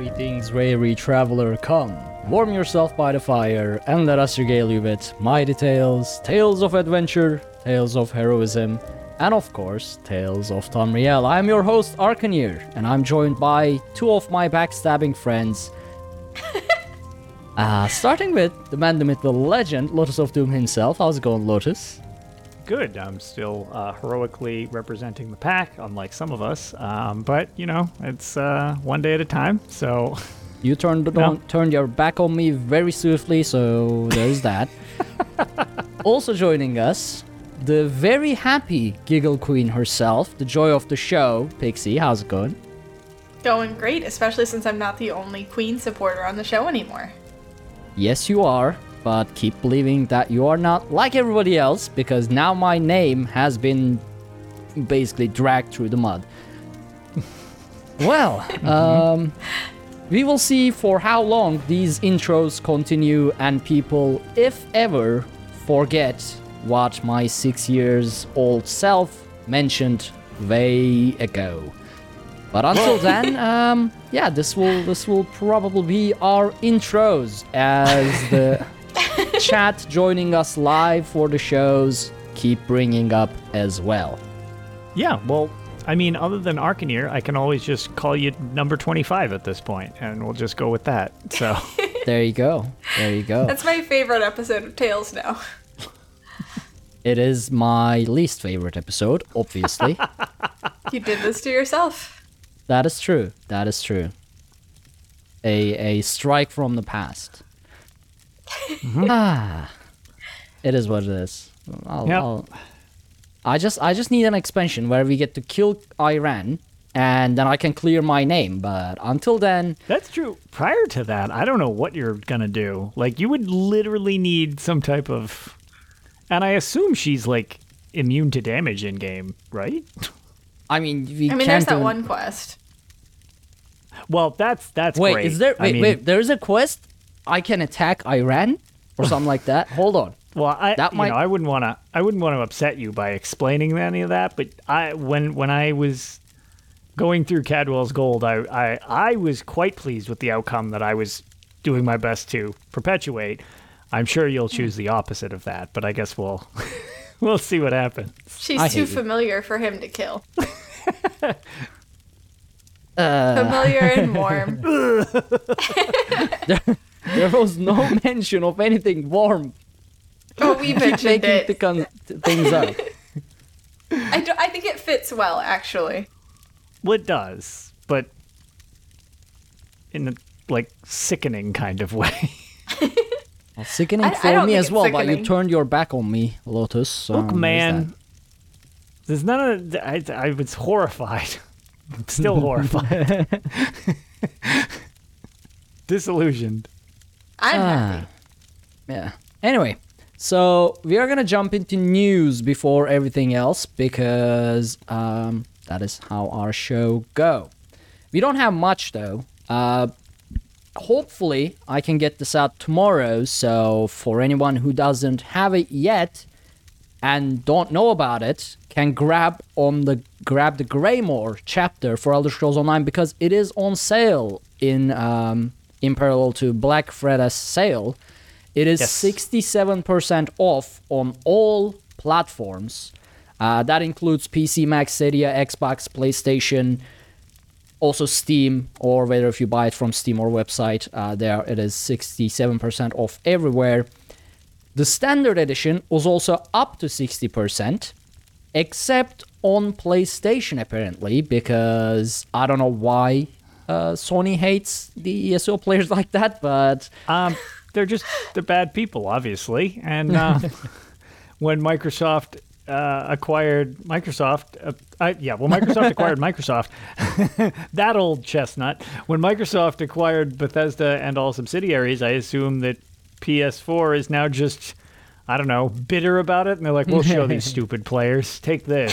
Greetings, weary traveler, come. Warm yourself by the fire and let us regale you with mighty tales, tales of adventure, tales of heroism, and of course, tales of Tamriel. I'm your host, Arcanir, and I'm joined by two of my backstabbing friends. uh, starting with the man, the myth, the legend, Lotus of Doom himself. How's it going, Lotus? Good. I'm still uh, heroically representing the pack, unlike some of us. Um, but you know, it's uh, one day at a time. So You turned No. on, turned your back on me very swiftly, so there's that. also joining us, the very happy Giggle Queen herself, the joy of the show, Pixie. How's it going? Going great, especially since I'm not the only Queen supporter on the show anymore. Yes, you are, but keep believing that you are not like everybody else because now my name has been basically dragged through the mud. well, um, we will see for how long these intros continue and people, if ever, forget what my six years old self mentioned way ago. But until then, um, yeah, this will this will probably be our intros as the chat joining us live for the shows keep bringing up as well. yeah, well, I mean, other than Arcanir, I can always just call you number 25 at this point, and we'll just go with that. So There you go. There you go. That's my favorite episode of Tales now. It is my least favorite episode, obviously. You did this to yourself. that is true. That is true. A a strike from the past. ah, it is what it is. I'll, Yep. I'll- I just I just need an expansion where we get to kill Ayrenn and then I can clear my name. But until then, that's true. Prior to that, I don't know what you're gonna do. Like, you would literally need some type of, and I assume she's like immune to damage in game, right? I mean we I mean, can't there's that even- one quest. Well, that's that's Wait, great. is there? I Wait, mean, wait. There is a quest. I can attack Ayrenn or something like that. Hold on. Well, I That you might- know, I wouldn't want to I wouldn't want to upset you by explaining any of that, but I when when I was going through Cadwell's Gold, I I I was quite pleased with the outcome that I was doing my best to perpetuate. I'm sure you'll choose the opposite of that, but I guess we'll we'll see what happens. She's I too hate you. familiar for him to kill. Uh, Familiar and warm. There was no mention of anything warm. Oh, we mentioned it. the con- things up. I, do, I think it fits well, actually. Well, it does, but in a like sickening kind of way. Well, sickening I- I for don't me as it's well, but you turned your back on me, Lotus. Look, um, man, there's none of. I, I was horrified. I'm still horrified. Disillusioned. I'm Ah. happy. Yeah. Anyway, so we are gonna jump into news before everything else because um, that is how our show go. We don't have much though. Uh, hopefully, I can get this out tomorrow. So for anyone who doesn't have it yet and don't know about it, can grab on the grab the Greymoor chapter for Elder Scrolls Online because it is on sale in um, in parallel to Black Friday's sale. It is Yes. 67% off on all platforms. Uh, that includes PC, Mac, Stadia, Xbox, PlayStation, also Steam, or whether if you buy it from Steam or website, uh, there it is 67% off everywhere. The standard edition was also up to 60%, except on PlayStation apparently, because I don't know why uh, Sony hates the ESO players like that, but Um, they're just they're bad people, obviously. And uh, when Microsoft uh, acquired Microsoft, uh, I, yeah, well, Microsoft acquired Microsoft. that old chestnut. When Microsoft acquired Bethesda and all subsidiaries, I assume that PS4 is now just. I don't know, bitter about it, and they're like, "We'll show these stupid players. Take this."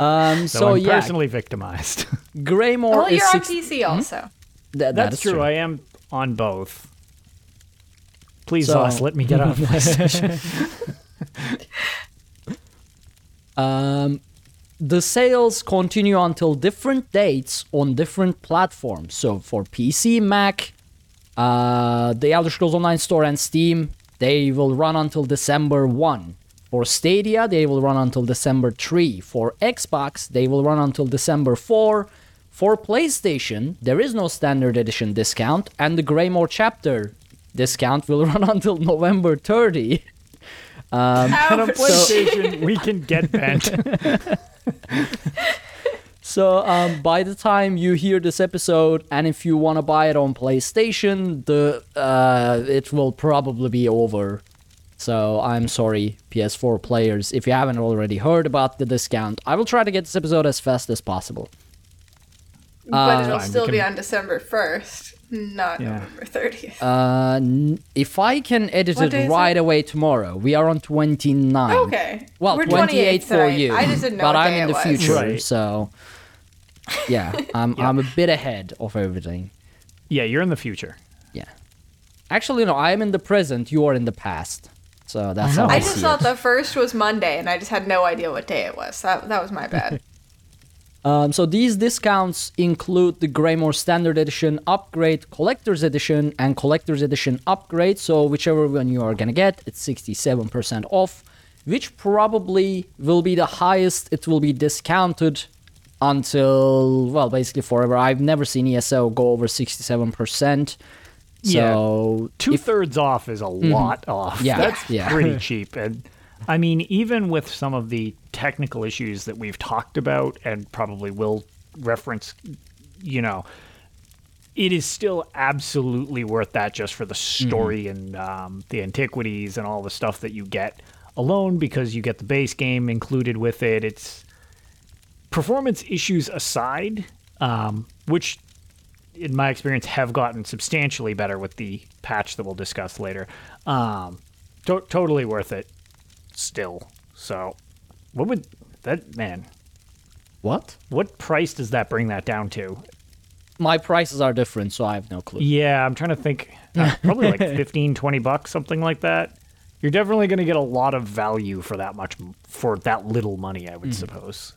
Um, So, so I'm yeah, personally victimized. Greymoor Well, is you're on 60 PC also. Th- that That's is true. I am on both. Please, So- ZOS, let me get off PlayStation. Um, the sales continue until different dates on different platforms. So for PC, Mac, uh, the Elder Scrolls Online Store, and Steam, they will run until December 1. For Stadia, they will run until December 3. For Xbox, they will run until December 4. For PlayStation, there is no standard edition discount, and the Greymoor chapter discount will run until November 30. And on Ouch. PlayStation, we can get bent. So um, by the time you hear this episode, and if you want to buy it on PlayStation, the uh, it will probably be over. So I'm sorry, PS4 players, if you haven't already heard about the discount. I will try to get this episode as fast as possible. but it'll Fine, we still be on December 1st, not Yeah. November 30th. Uh, n- if I can edit What day it is right it? away tomorrow, we are on 29. okay. Well, We're 28 28th for tonight. you. I just didn't know but what I'm day in the was. future, Right. so yeah, I'm I'm a bit ahead of everything. yeah, you're in the future. Yeah. Actually, no, I am in the present. You are in the past. So that's how. I, I just see thought it. the first was Monday, and I just had no idea what day it was. That, that was my bad. Um, so these discounts include the Greymoor Standard Edition Upgrade, Collector's Edition, and Collector's Edition Upgrade. So whichever one you are gonna get, it's 67% off, which probably will be the highest it will be discounted until well, basically forever. I've never seen ESO go over 67%. So Two if- thirds off is a lot off. Yeah, That's yeah. pretty cheap. And I mean, even with some of the technical issues that we've talked about and probably will reference, you know, it is still absolutely worth that just for the story and um, the antiquities and all the stuff that you get alone because you get the base game included with it. It's performance issues aside, um, which in my experience have gotten substantially better with the patch that we'll discuss later. Um, to- totally worth it still. So, what would that man? what? What price does that bring that down to? My prices are different, so I have no clue. Yeah, I'm trying to think. Uh, probably like 15, 20 bucks, something like that. You're definitely going to get a lot of value for that much, for that little money, I would suppose.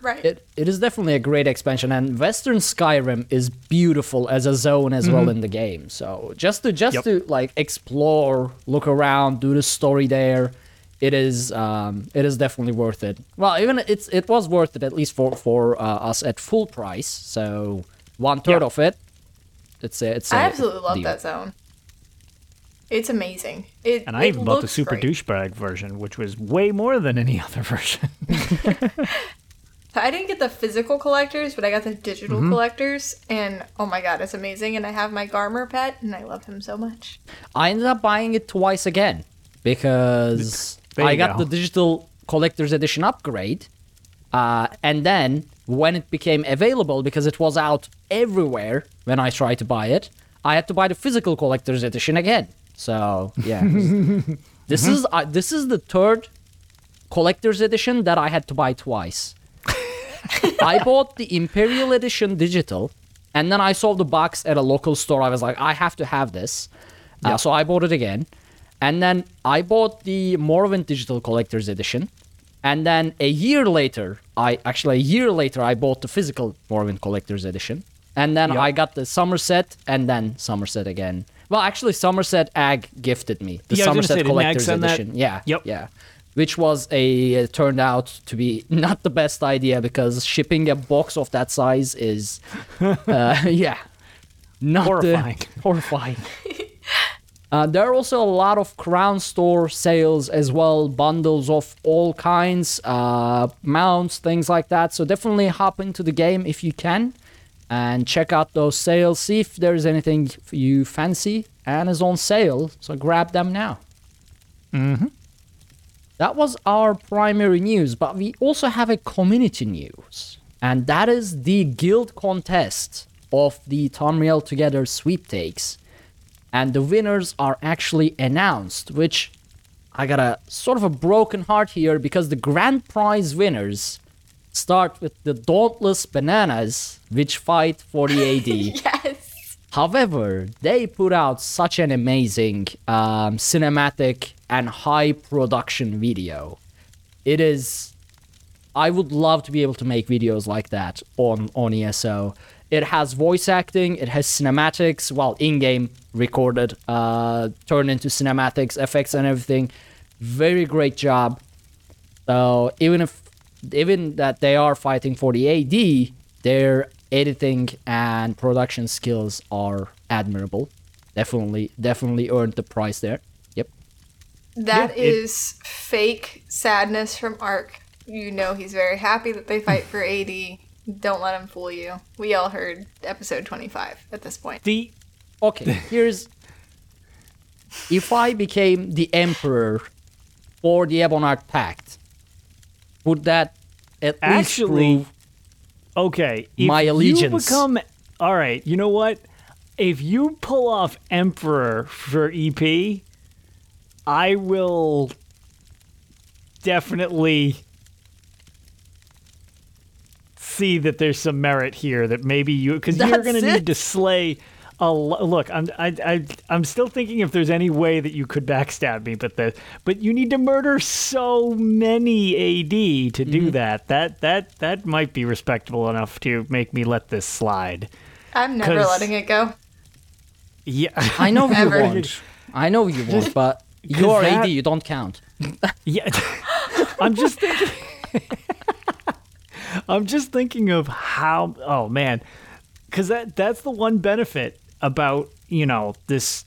Right. It, it is definitely a great expansion, and Western Skyrim is beautiful as a zone as well in the game. So just to just Yep. to like explore, look around, do the story there, it is um, it is definitely worth it. Well, even it's it was worth it at least for for uh, us at full price. So one third Yeah. of it. It's a, it's a I absolutely love deal. that zone. It's amazing. It, And I it even bought the super great. douchebag version, which was way more than any other version. I didn't get the physical collectors, but I got the digital Mm-hmm. collectors, and oh my god, it's amazing. And I have my Garmer pet, and I love him so much. I ended up buying it twice again because I got go. the digital collector's edition upgrade, uh, and then when it became available, because it was out everywhere when I tried to buy it, I had to buy the physical collector's edition again. So yeah, this is uh, this is the third collector's edition that I had to buy twice. I bought the Imperial Edition digital, and then I saw the box at a local store. I was like, I have to have this. Uh, so I bought it again. And then I bought the Morrowind Digital Collector's Edition. And then a year later, I actually a year later I bought the physical Morrowind Collector's Edition. And then Yep. I got the Summerset and then Summerset again. Well, actually, Summerset Ag gifted me the Yeah, I was gonna Summerset Collector's send that? Edition. Yeah. Yep. Yeah. Which was a uh, turned out to be not the best idea because shipping a box of that size is, uh, yeah, not the- Horrifying. horrifying. Uh, there are also a lot of Crown Store sales as well, bundles of all kinds, uh, mounts, things like that. So definitely hop into the game if you can and check out those sales. See if there's anything you fancy and is on sale. So grab them now. Mm-hmm. That was our primary news, but we also have a community news, and that is the guild contest of the Tamriel Together sweepstakes and the winners are actually announced, which I got a sort of a broken heart here because the grand prize winners start with the Dauntless Bananas, which fight for the AD. Yes. However, they put out such an amazing um, cinematic and high production video. It is. I would love to be able to make videos like that on on ESO. It has voice acting, it has cinematics, well, in-game recorded, uh, turned into cinematics, effects, and everything. Very great job. So even if even that they are fighting for the AD, their editing and production skills are admirable. Definitely, definitely earned the prize there. That Yeah, it- is fake sadness from Ark. You know he's very happy that they fight for AD. Don't let him fool you. We all heard episode 25 at this point. The Okay, here's if I became the emperor for the Ebonheart Pact, would that at least Actually, prove okay, if My You allegiance. become all right. You know what? If you pull off Emperor for EP, I will definitely see that there's some merit here. That maybe you because you're going to need to slay. A lo- look, I'm I, I I'm still thinking if there's any way that you could backstab me, but the but you need to murder so many AD to Mm-hmm. do that. That that that might be respectable enough to make me let this slide. I'm never letting it go. Yeah, I know you won't. I know you won't, but 'Cause you're that- AD, you don't count. yeah. I'm just thinking. I'm just thinking of how. Oh man, because that that's the one benefit about you know this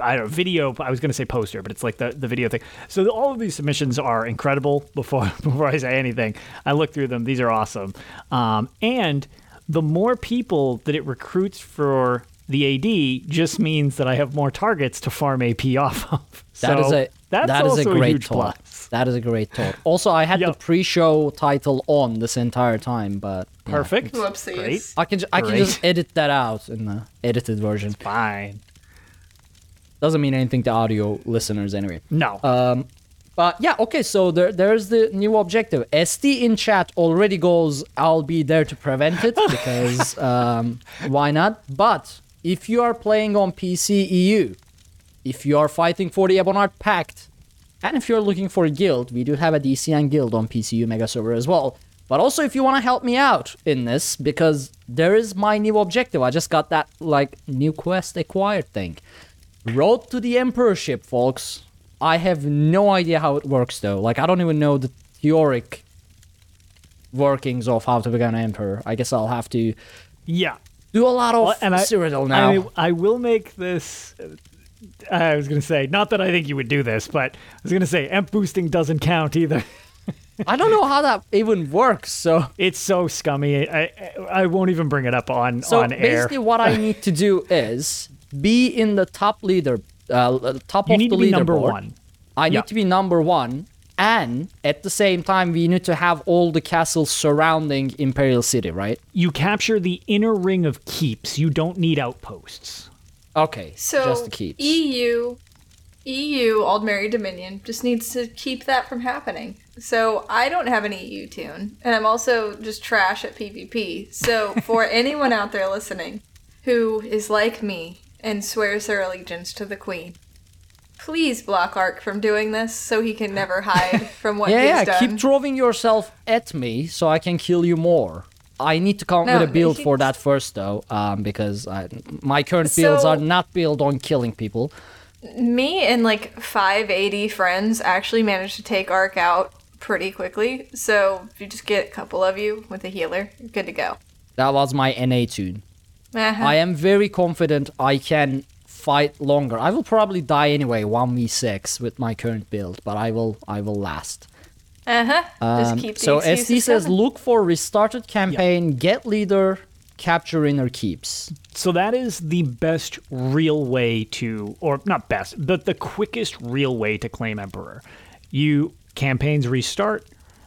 I don't know, video. I was going to say poster, but it's like the, the video thing. So all of these submissions are incredible. Before before I say anything, I look through them. These are awesome. Um, and the more people that it recruits for the AD just means that I have more targets to farm AP off of. That is So a that's that is also a great huge thought. plus. That is a great thought. Also, I had the pre-show title on this entire time, but yeah. Perfect. Whoopsies. Great. I can ju- I can just edit that out in the edited version. Fine. Doesn't mean anything to audio listeners anyway. No. Um, but yeah, okay. So there, there's the new objective. ST in chat already goes. I'll be there to prevent it because um, why not? But if you are playing on PC EU, if you are fighting for the Ebonheart Pact, and if you're looking for a guild, we do have a DCN guild on PC EU Mega Server as well. But also, if you want to help me out in this, because there is my new objective. I just got that like new quest acquired thing. Road to the Emperorship, folks. I have no idea how it works though. Like I don't even know the theoric workings of how to become an emperor. I guess I'll have to yeah. Do a lot of Well, and I, Cyrodiil now. I, I will make this. uh, I was going to say, not that I think you would do this, but I was going to say, emp boosting doesn't count either. I don't know how that even works. So It's so scummy. I, I, I won't even bring it up on So on air. basically, what I need to do is be in the top leader, uh, top You of need the to be number one. I need Yeah. to be number one, and at the same time, we need to have all the castles surrounding Imperial City, right? You capture the inner ring of keeps. You don't need outposts. Okay, So just the keeps. EU, EU, Aldmeri Dominion just needs to keep that from happening. So I don't have an EU toon, and I'm also just trash at PvP. So for anyone out there listening who is like me and swears their allegiance to the Queen, please block Ark from doing this so he can never hide from what yeah, he's yeah. done. Keep throwing yourself at me so I can kill you more. I need to come up No, with a build he- for that first, though, um, because I, my current builds So- are not built on killing people. Me and like 580 friends actually managed to take Ark out pretty quickly. So if you just get a couple of you with a healer, you're good to go. That was my NA toon. Uh-huh. I am very confident I can fight longer. I will probably die anyway, 1v6 with my current build, but I will I will last. Uh-huh. Just Um, keep so SD excuses says coming. look for restarted campaign, get leader, capture inner keeps. So that is the best real way to, or not best, but the quickest real way to claim Emperor. You campaigns restart.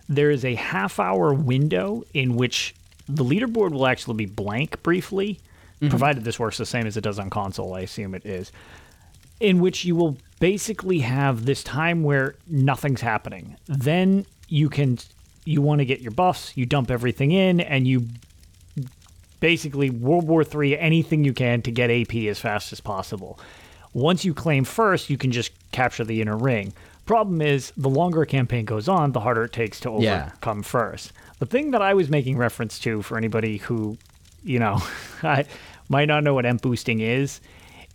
There is a half hour window in which the leaderboard will actually be blank briefly, Mm-hmm. provided this works the same as it does on console. I assume it is. In which you will basically have this time where nothing's happening. Then you can, you want to get your buffs, you dump everything in, and you basically World War III, anything you can to get AP as fast as possible. Once you claim first, you can just capture the inner ring. Problem is, the longer a campaign goes on, the harder it takes to Yeah. overcome first. The thing that I was making reference to for anybody who, you know, I might not know what emp boosting is,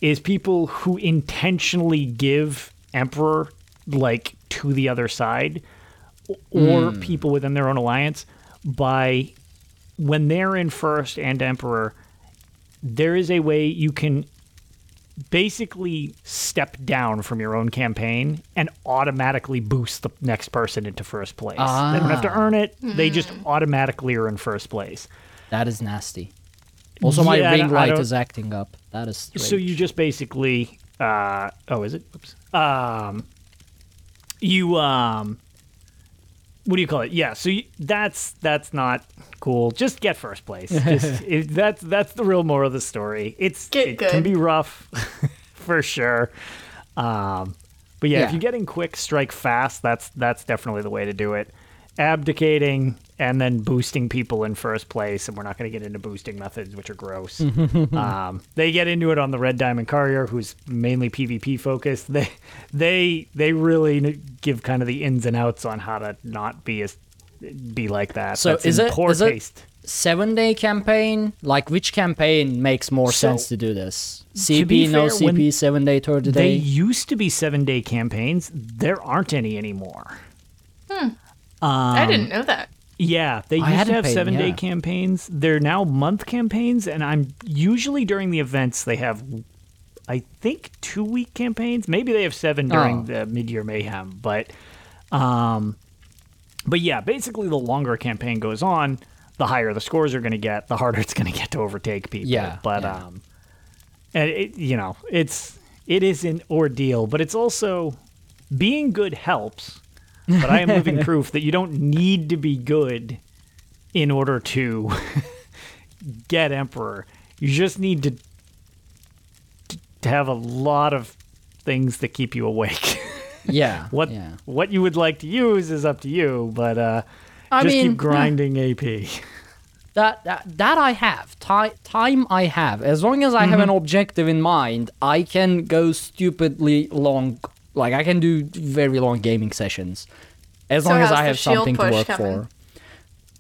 is people who intentionally give Emperor like to the other side or hmm. people within their own alliance by when they're in first and emperor there is a way you can basically step down from your own campaign and automatically boost the next person into first place. They don't have to ah. earn it. They hmm. just automatically are in first place. That is nasty. Also, my Yeah, ring light is acting up. That is strange. So you just basically, uh, oh, is it? Oops. Um, you um, what do you call it? Yeah. So you, that's that's not cool. Just get first place. Just, it, that's that's the real moral of the story. It's Get it can be rough, for sure. Um, but yeah, if you're getting quick, strike fast. That's that's definitely the way to do it. Abdicating and then boosting people in first place, and we're not going to get into boosting methods, which are gross. um, they get into it on the Red Diamond Courier, who's mainly PvP focused. They they they really give kind of the ins and outs on how to not be as be like that. So That's is in it- poor is it- seven day campaign? Like which campaign makes more So, sense to do this? CP, no fair, when CP, seven day, third They used to be seven day campaigns. There aren't any anymore. I didn't know that. Yeah, they I used to have paid- seven day campaigns. They're now month campaigns, and I'm usually during the events they have, I think, two week campaigns. Maybe they have seven during Oh. the mid year mayhem, but, um, but yeah, basically the longer a campaign goes on, the higher the scores are going to get, the harder it's going to get to overtake people. Yeah, but yeah. um, and it, you know, it's it is an ordeal, but it's also being good helps. But I am living proof that you don't need to be good in order to get emperor. You just need to to have a lot of things that keep you awake. yeah. what Yeah. what you would like to use is up to you, but uh, I just mean, keep grinding AP. That, that that I have. Ti- time I have. As long as I have Mm-hmm. an objective in mind, I can go stupidly long. Like I can do very long gaming sessions, as So long as I have something to work coming? for.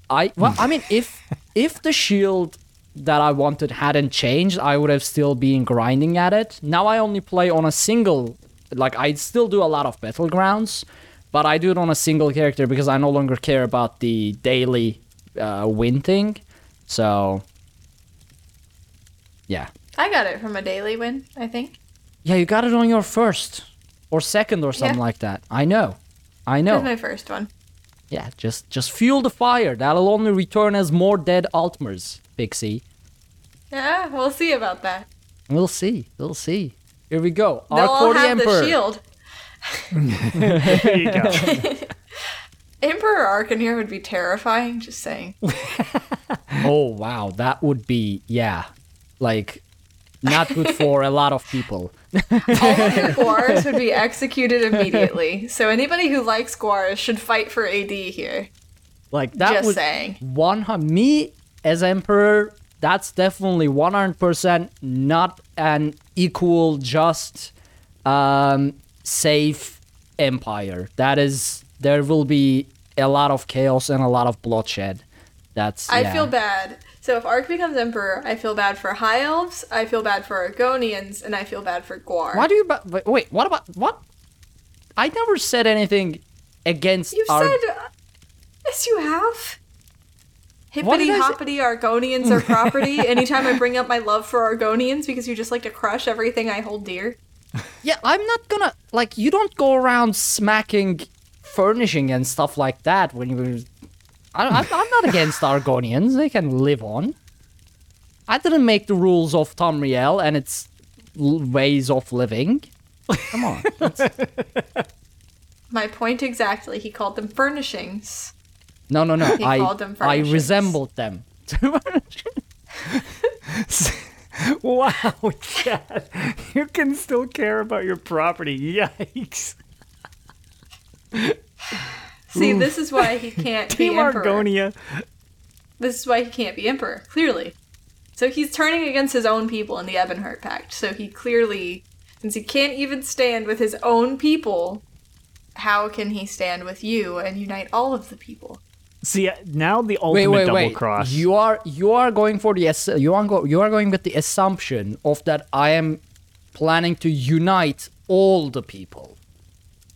I well, I mean, if if the shield that I wanted hadn't changed, I would have still been grinding at it. Now I only play on a single. Like I still do a lot of battlegrounds, but I do it on a single character because I no longer care about the daily uh, win thing. So, yeah, I got it from a daily win, I think. yeah, you got it on your first or second or something Yeah. like that. I know, I That was know. my first one. Yeah, just just fuel the fire. That'll only return as more dead Altmers, Pixie. Yeah, we'll see about that. We'll see. We'll see. Here we go. They'll all Arcor the have Emperor. the shield. there you go. Emperor Arcanir would be terrifying, just saying. Oh wow, that would be yeah, like not good for a lot of people. All of your Guars would be executed immediately. So anybody who likes Guars should fight for AD here. Like that Just would saying. one me as emperor. That's definitely one hundred percent not an equal, just, um, safe empire. That is, there will be a lot of chaos and a lot of bloodshed. That's I yeah. feel bad. So if Ark becomes emperor, I feel bad for high elves, I feel bad for Argonians, and I feel bad for Guar. Why do you? ba- Wait, what about what? I never said anything against. You our- said uh, yes, you have. Hippity did I say? hoppity Argonians are property. Anytime I bring up my love for Argonians because you just like to crush everything I hold dear. Yeah, I'm not gonna like. You don't go around smacking furnishing and stuff like that when you. I, I'm, I'm not against Argonians. They can live on. I didn't make the rules of Tamriel and its ways of living. Come on. that's- My point exactly. He called them furnishings. No, no, no. He I called them I resembled them. Wow, Chad, you can still care about your property. Yikes. See, this is why he can't be emperor. Argonia. This is why he can't be emperor. Clearly. So he's turning against his own people in the Ebonheart Pact. So he clearly, since he can't even stand with his own people, how can he stand with you and unite all of the people? See, uh, now the wait, ultimate wait, double wait. cross. You are you are going for the you are go, you are going with the assumption of that I am planning to unite all the people.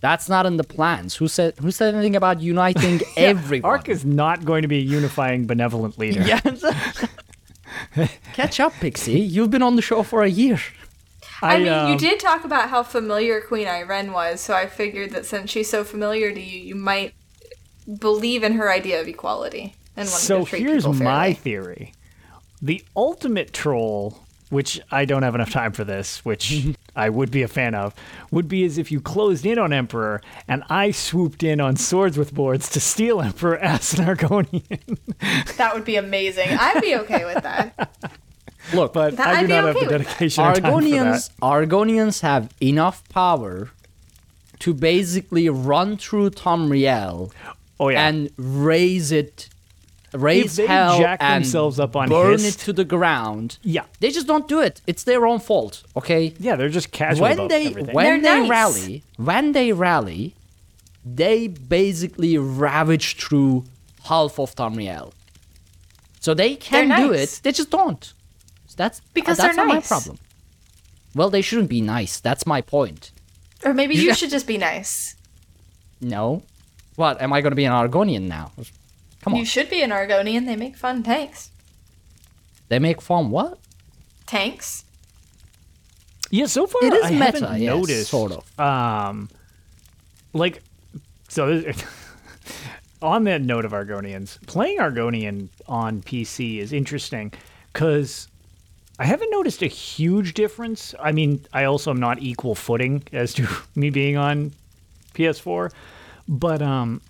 That's not in the plans. Who said who said anything about uniting everyone? Ark is not going to be a unifying, benevolent leader. Yeah. Catch up, Pixie. You've been on the show for a year. I, mean, you um, did talk about how familiar Queen Ayrenn was, so I figured that since she's so familiar to you, you might believe in her idea of equality and want So to treat here's people my theory. The ultimate troll, which I don't have enough time for this, which I would be a fan of, would be as if you closed in on Emperor and I swooped in on Swords with Boards to steal Emperor as an Argonian. That would be amazing. I'd be okay with that. Look, But That- I I'd do be not okay have the with that. dedication or time for Argonians that. Argonians have enough power to basically run through Tamriel Oh yeah. and raise it raise they hell jack and themselves up on burn Hist- it to the ground. yeah. They just don't do it. It's their own fault, okay? Yeah, they're just casual when about they everything. when They're they nice. rally, when they rally, they basically ravage through half of Tamriel. So they can They're do it. They just don't. That's Because that's they're not nice. my problem. Well, they shouldn't be nice. That's my point. Or maybe you Yeah. should just be nice. No. What? Am I going to be an Argonian now? Come on. You should be an Argonian. They make fun tanks. They make fun what? Tanks? Yeah, so far It is I meta, haven't yes, noticed sort of. Um, like so. on that note of Argonians, playing Argonian on PC is interesting because I haven't noticed a huge difference. I mean, I also am not equal footing as to me being on PS4, but um,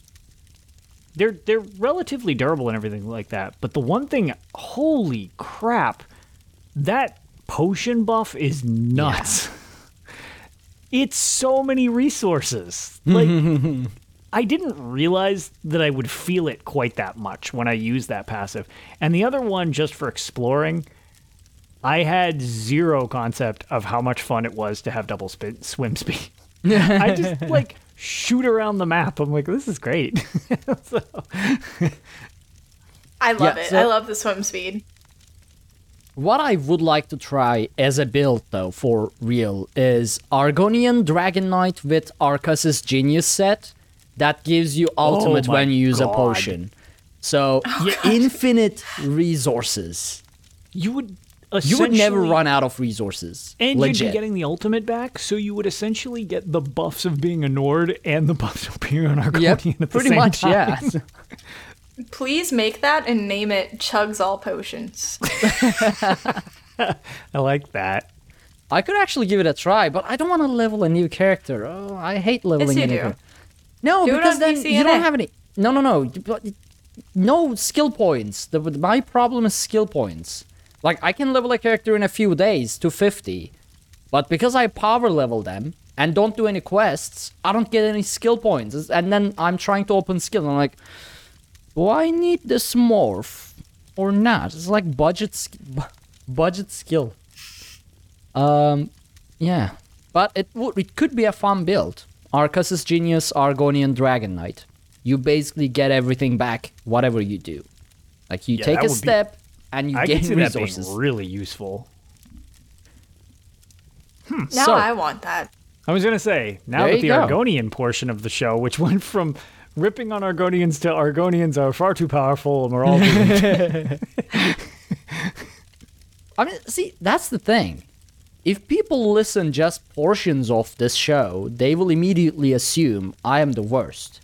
they're they're relatively durable and everything like that. But the one thing, holy crap, that potion buff is nuts. It's so many resources. Like I didn't realize that I would feel it quite that much when I used that passive. And the other one just for exploring, I had zero concept of how much fun it was to have double sp- swim speed. I just like shoot around the map. I'm like, this is great. So- I love Yeah, it. so- I love the swim speed. What I would like to try as a build, though, for real, is Argonian Dragon Knight with Arkasis's Genius set. That gives you oh ultimate Oh when you use a potion. So, oh, yeah, infinite resources. you would You would never run out of resources. And Legit. you'd be getting the ultimate back, so you would essentially get the buffs of being a Nord and the buffs of being an Argonian Yep, at the pretty same much, time. yeah. Please make that and name it Chugs All Potions. I like that. I could actually give it a try, but I don't want to level a new character. Oh, I hate leveling you a new do. character. No, Do because on then PC you don't have any. No, no, no. No skill points. The, my problem is skill points. Like I can level a character in a few days to 50, but because I power level them and don't do any quests, I don't get any skill points. And then I'm trying to open skill, and I'm like, do I need this morph or not? It's like budget sk- bu- budget skill. Um, yeah, but it would it could be a fun build. Arkasis's Genius, Argonian Dragon Knight. You basically get everything back, whatever you do. Like you Yeah, take a step and you I gain can see that resources. being really useful. Hmm. Now So- I want that. I was gonna say now There that the go. Argonian portion of the show, which went from ripping on Argonians to Argonians are far too powerful and we're all. I mean, see, that's the thing. If people listen just portions of this show, they will immediately assume I am the worst.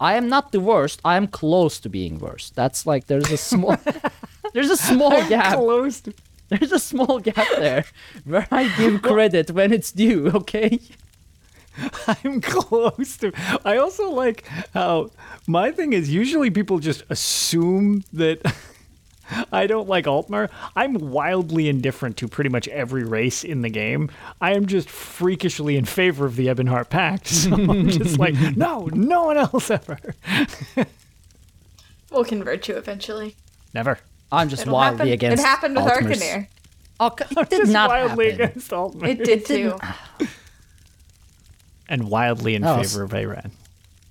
I am not the worst. I am close to being worst. That's like there's a small there's a small gap. close. To- There's a small gap there where I give credit when it's due, okay? I'm close to. I also like how my thing is usually people just assume that I don't like Altmer. I'm wildly indifferent to pretty much every race in the game. I am just freakishly in favor of the Ebonheart Pact. So I'm just like, no, no one else ever. We'll convert you eventually. Never. I'm just It'll wildly happen. against It happened with Altmers. Arcanir. Oh, c- it did just not wildly happen. against Altmer. It did too. and wildly in Oh, favor of Ayrenn.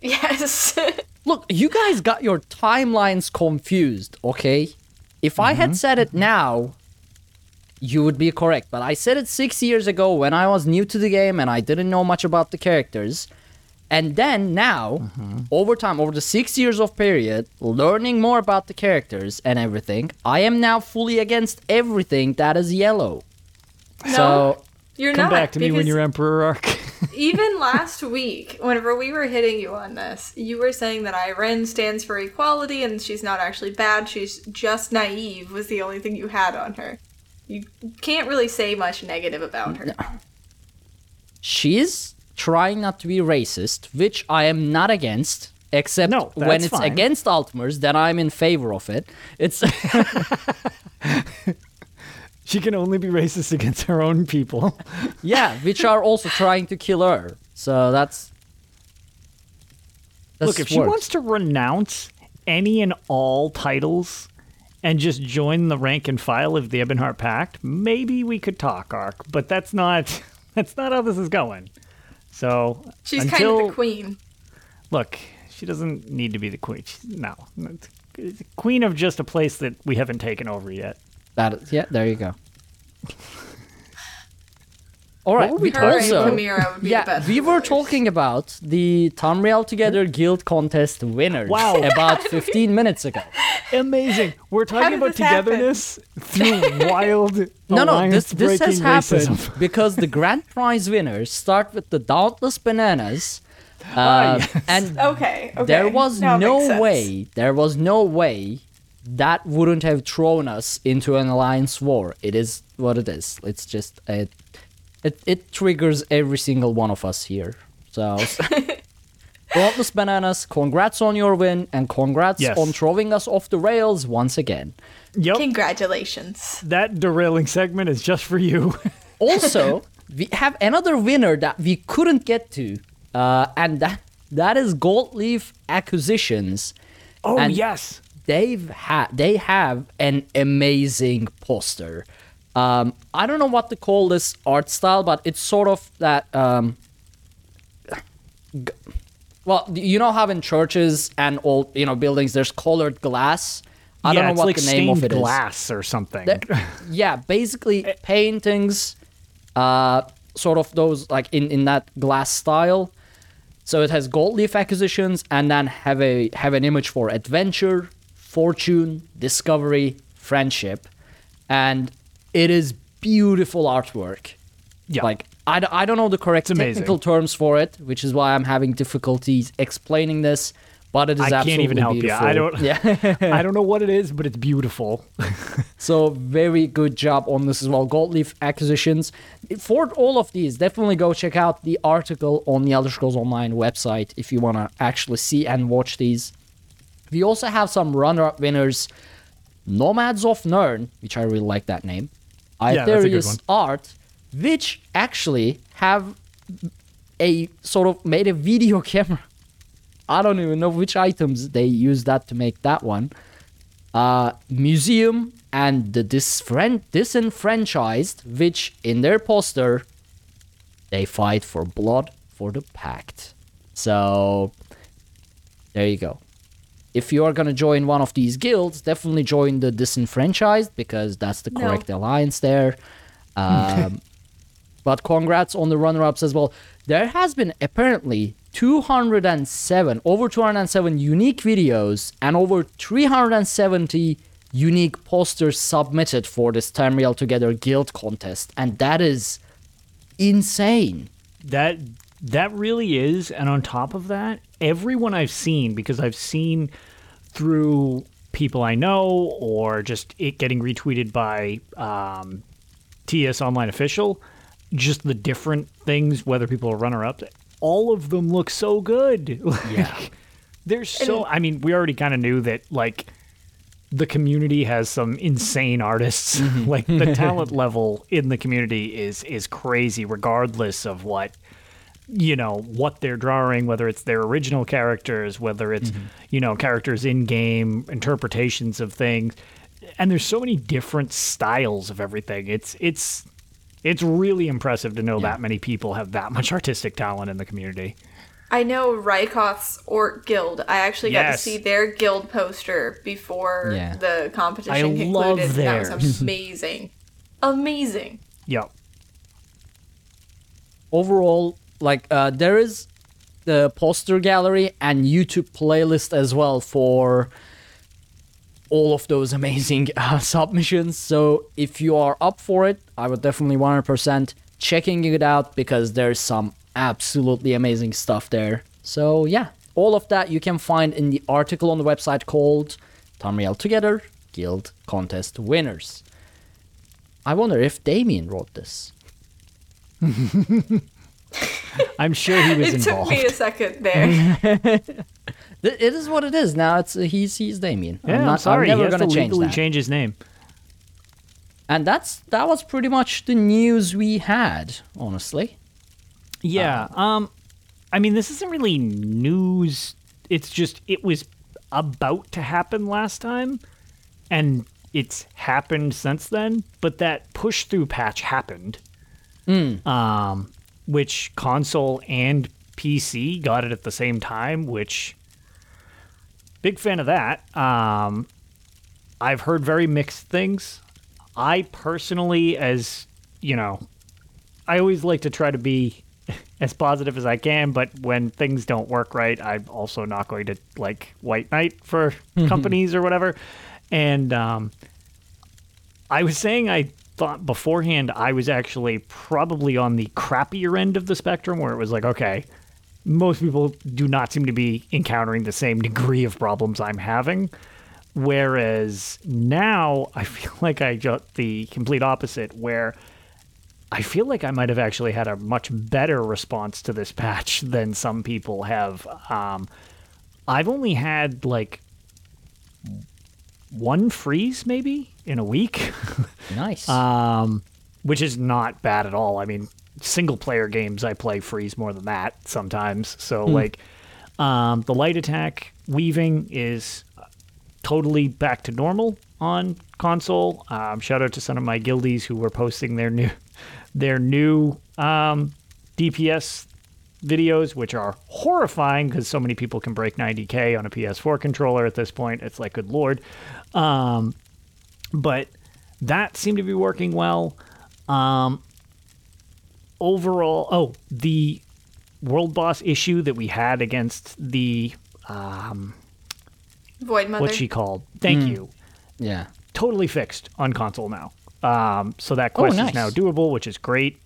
yes. Look, you guys got your timelines confused, okay? If I Mm-hmm. had said it now, you would be correct. But I said it six years ago when I was new to the game and I didn't know much about the characters. And then now, Mm-hmm. over time, over the six years of period, learning more about the characters and everything, I am now fully against everything that is yellow. So You're Come not. back to me when you're Emperor Arc. even last week, whenever we were hitting you on this, you were saying that Ayrenn stands for equality and she's not actually bad. She's just naive. Was the only thing you had on her. You can't really say much negative about her. she's trying not to be racist, which I am not against. Except No, when it's fine. against Altmers, then I'm in favor of it. It's she can only be racist against her own people. yeah, which are also trying to kill her. So that's, that's Look, if she wants to renounce any and all titles and just join the rank and file of the Ebonheart Pact, maybe we could talk, Arc. But that's not that's not how this is going. So She's until, kind of the queen. Look, she doesn't need to be the queen. She's, no, queen of just a place that we haven't taken over yet. That is, yeah, there you go. All right. were we we Her and also, Chimera would be the yeah, best we were talking about the Tamriel Together Guild Contest winners Wow. about 15 minutes ago. Amazing. We're talking about this happen? togetherness through wild No, no, this, this has alliance-breaking happened because the grand prize winners start with the Dauntless Bananas. Uh, Ah, yes. And Okay, okay. there was Now no way, there was no way that wouldn't have thrown us into an alliance war. It is what it is. It's just a, it it triggers every single one of us here. So, Dauntless Bananas, congrats on your win and congrats Yes. on throwing us off the rails once again. Yep. Congratulations. That derailing segment is just for you. also, we have another winner that we couldn't get to, uh, and that that is Gold Leaf Acquisitions. oh, And- yes. They've ha- they have an amazing poster. Um, I don't know what to call this art style, but it's sort of that. Um, g- well, you know how in churches and old you know buildings there's colored glass. I yeah, don't know what like the name of it is. glass or something. That- yeah, basically paintings, uh, sort of those like in in that glass style. So it has gold leaf acquisitions, and then have a have an image for adventure, fortune, discovery, friendship, and it is beautiful artwork. Yeah. Like I, I don't know the correct It's amazing. technical terms for it, which is why I'm having difficulties explaining this. But it is I can't even help you. I don't- Yeah. I don't know what it is, but it's beautiful. So very good job on this as well. Gold Leaf acquisitions. For all of these, definitely go check out the article on the Elder Scrolls Online website if you want to actually see and watch these. We also have some runner-up winners. Nomads of Nirn, which I really like that name. Yeah, Aetherius one. Art, which actually have a sort of made a video camera. I don't even know which items they use that to make that one uh, museum and the disfran- disenfranchised, which in their poster they fight for blood for the pact. So there you go. If you are going to join one of these guilds, definitely join the disenfranchised because that's the No. correct alliance there. Um, but congrats on the runner ups as well. There has been apparently 207, over 207 unique videos and over 370 unique posters submitted for this Tamriel Together guild contest. And that is insane. That that really is, and on top of that, everyone I've seen because I've seen through people I know or just it getting retweeted by um, TES Online Official, just the different things, whether people are runner ups, all of them look so good. Yeah. There's so I mean, we already kind of knew that like the community has some insane artists. like the talent level in the community is is crazy regardless of what you know what they're drawing whether it's their original characters whether it's mm-hmm. you know characters in game interpretations of things and there's so many different styles of everything it's it's it's really impressive to know that many people have that much artistic talent in the community I know Rykoth's Orc Guild. I actually got to see their guild poster before Yeah. the competition I concluded. love and That was amazing. amazing. yep overall like uh, there is the poster gallery and youtube playlist as well for all of those amazing uh, submissions. So if you are up for it i would definitely 100% checking it out because there's some absolutely amazing stuff there. So yeah all of that you can find in the article on the website called tamriel together guild contest winners. I wonder if damien wrote this i'm sure he was It took me a second there. It is what it is now. It's uh, he's he's Damien. yeah, I'm, not, sorry I'm never gonna change legally that. change his name And that's that was pretty much the news we had, honestly. Yeah. Um I mean this isn't really news. It's just it was about to happen last time and it's happened since then, but that push through patch happened. Um which console and PC got it at the same time, which big fan of that. Um I've heard very mixed things. I personally as, you know, I always like to try to be as positive as I can, but when things don't work right, I'm also not going to like white knight for companies or whatever. And um, I was saying I thought beforehand I was actually probably on the crappier end of the spectrum where it was like, okay, most people do not seem to be encountering the same degree of problems I'm having. Whereas now I feel like I got the complete opposite, where I feel like I might have actually had a much better response to this patch than some people have. Um, I've only had like one freeze maybe in a week, Nice. um, which is not bad at all. I mean, single player games I play freeze more than that sometimes. So like, um, the light attack weaving is totally back to normal on console. Um, shout out to some of my guildies who were posting their new their new um, DPS videos, which are horrifying because so many people can break 90k on a PS4 controller at this point. It's like, good lord. Um, but that seemed to be working well. Um, overall, oh, the world boss issue that we had against the um, Void Mother. what's she called? Thank you. yeah. Totally fixed on console now. Um, so that Oh, quest nice. is now doable, which is great.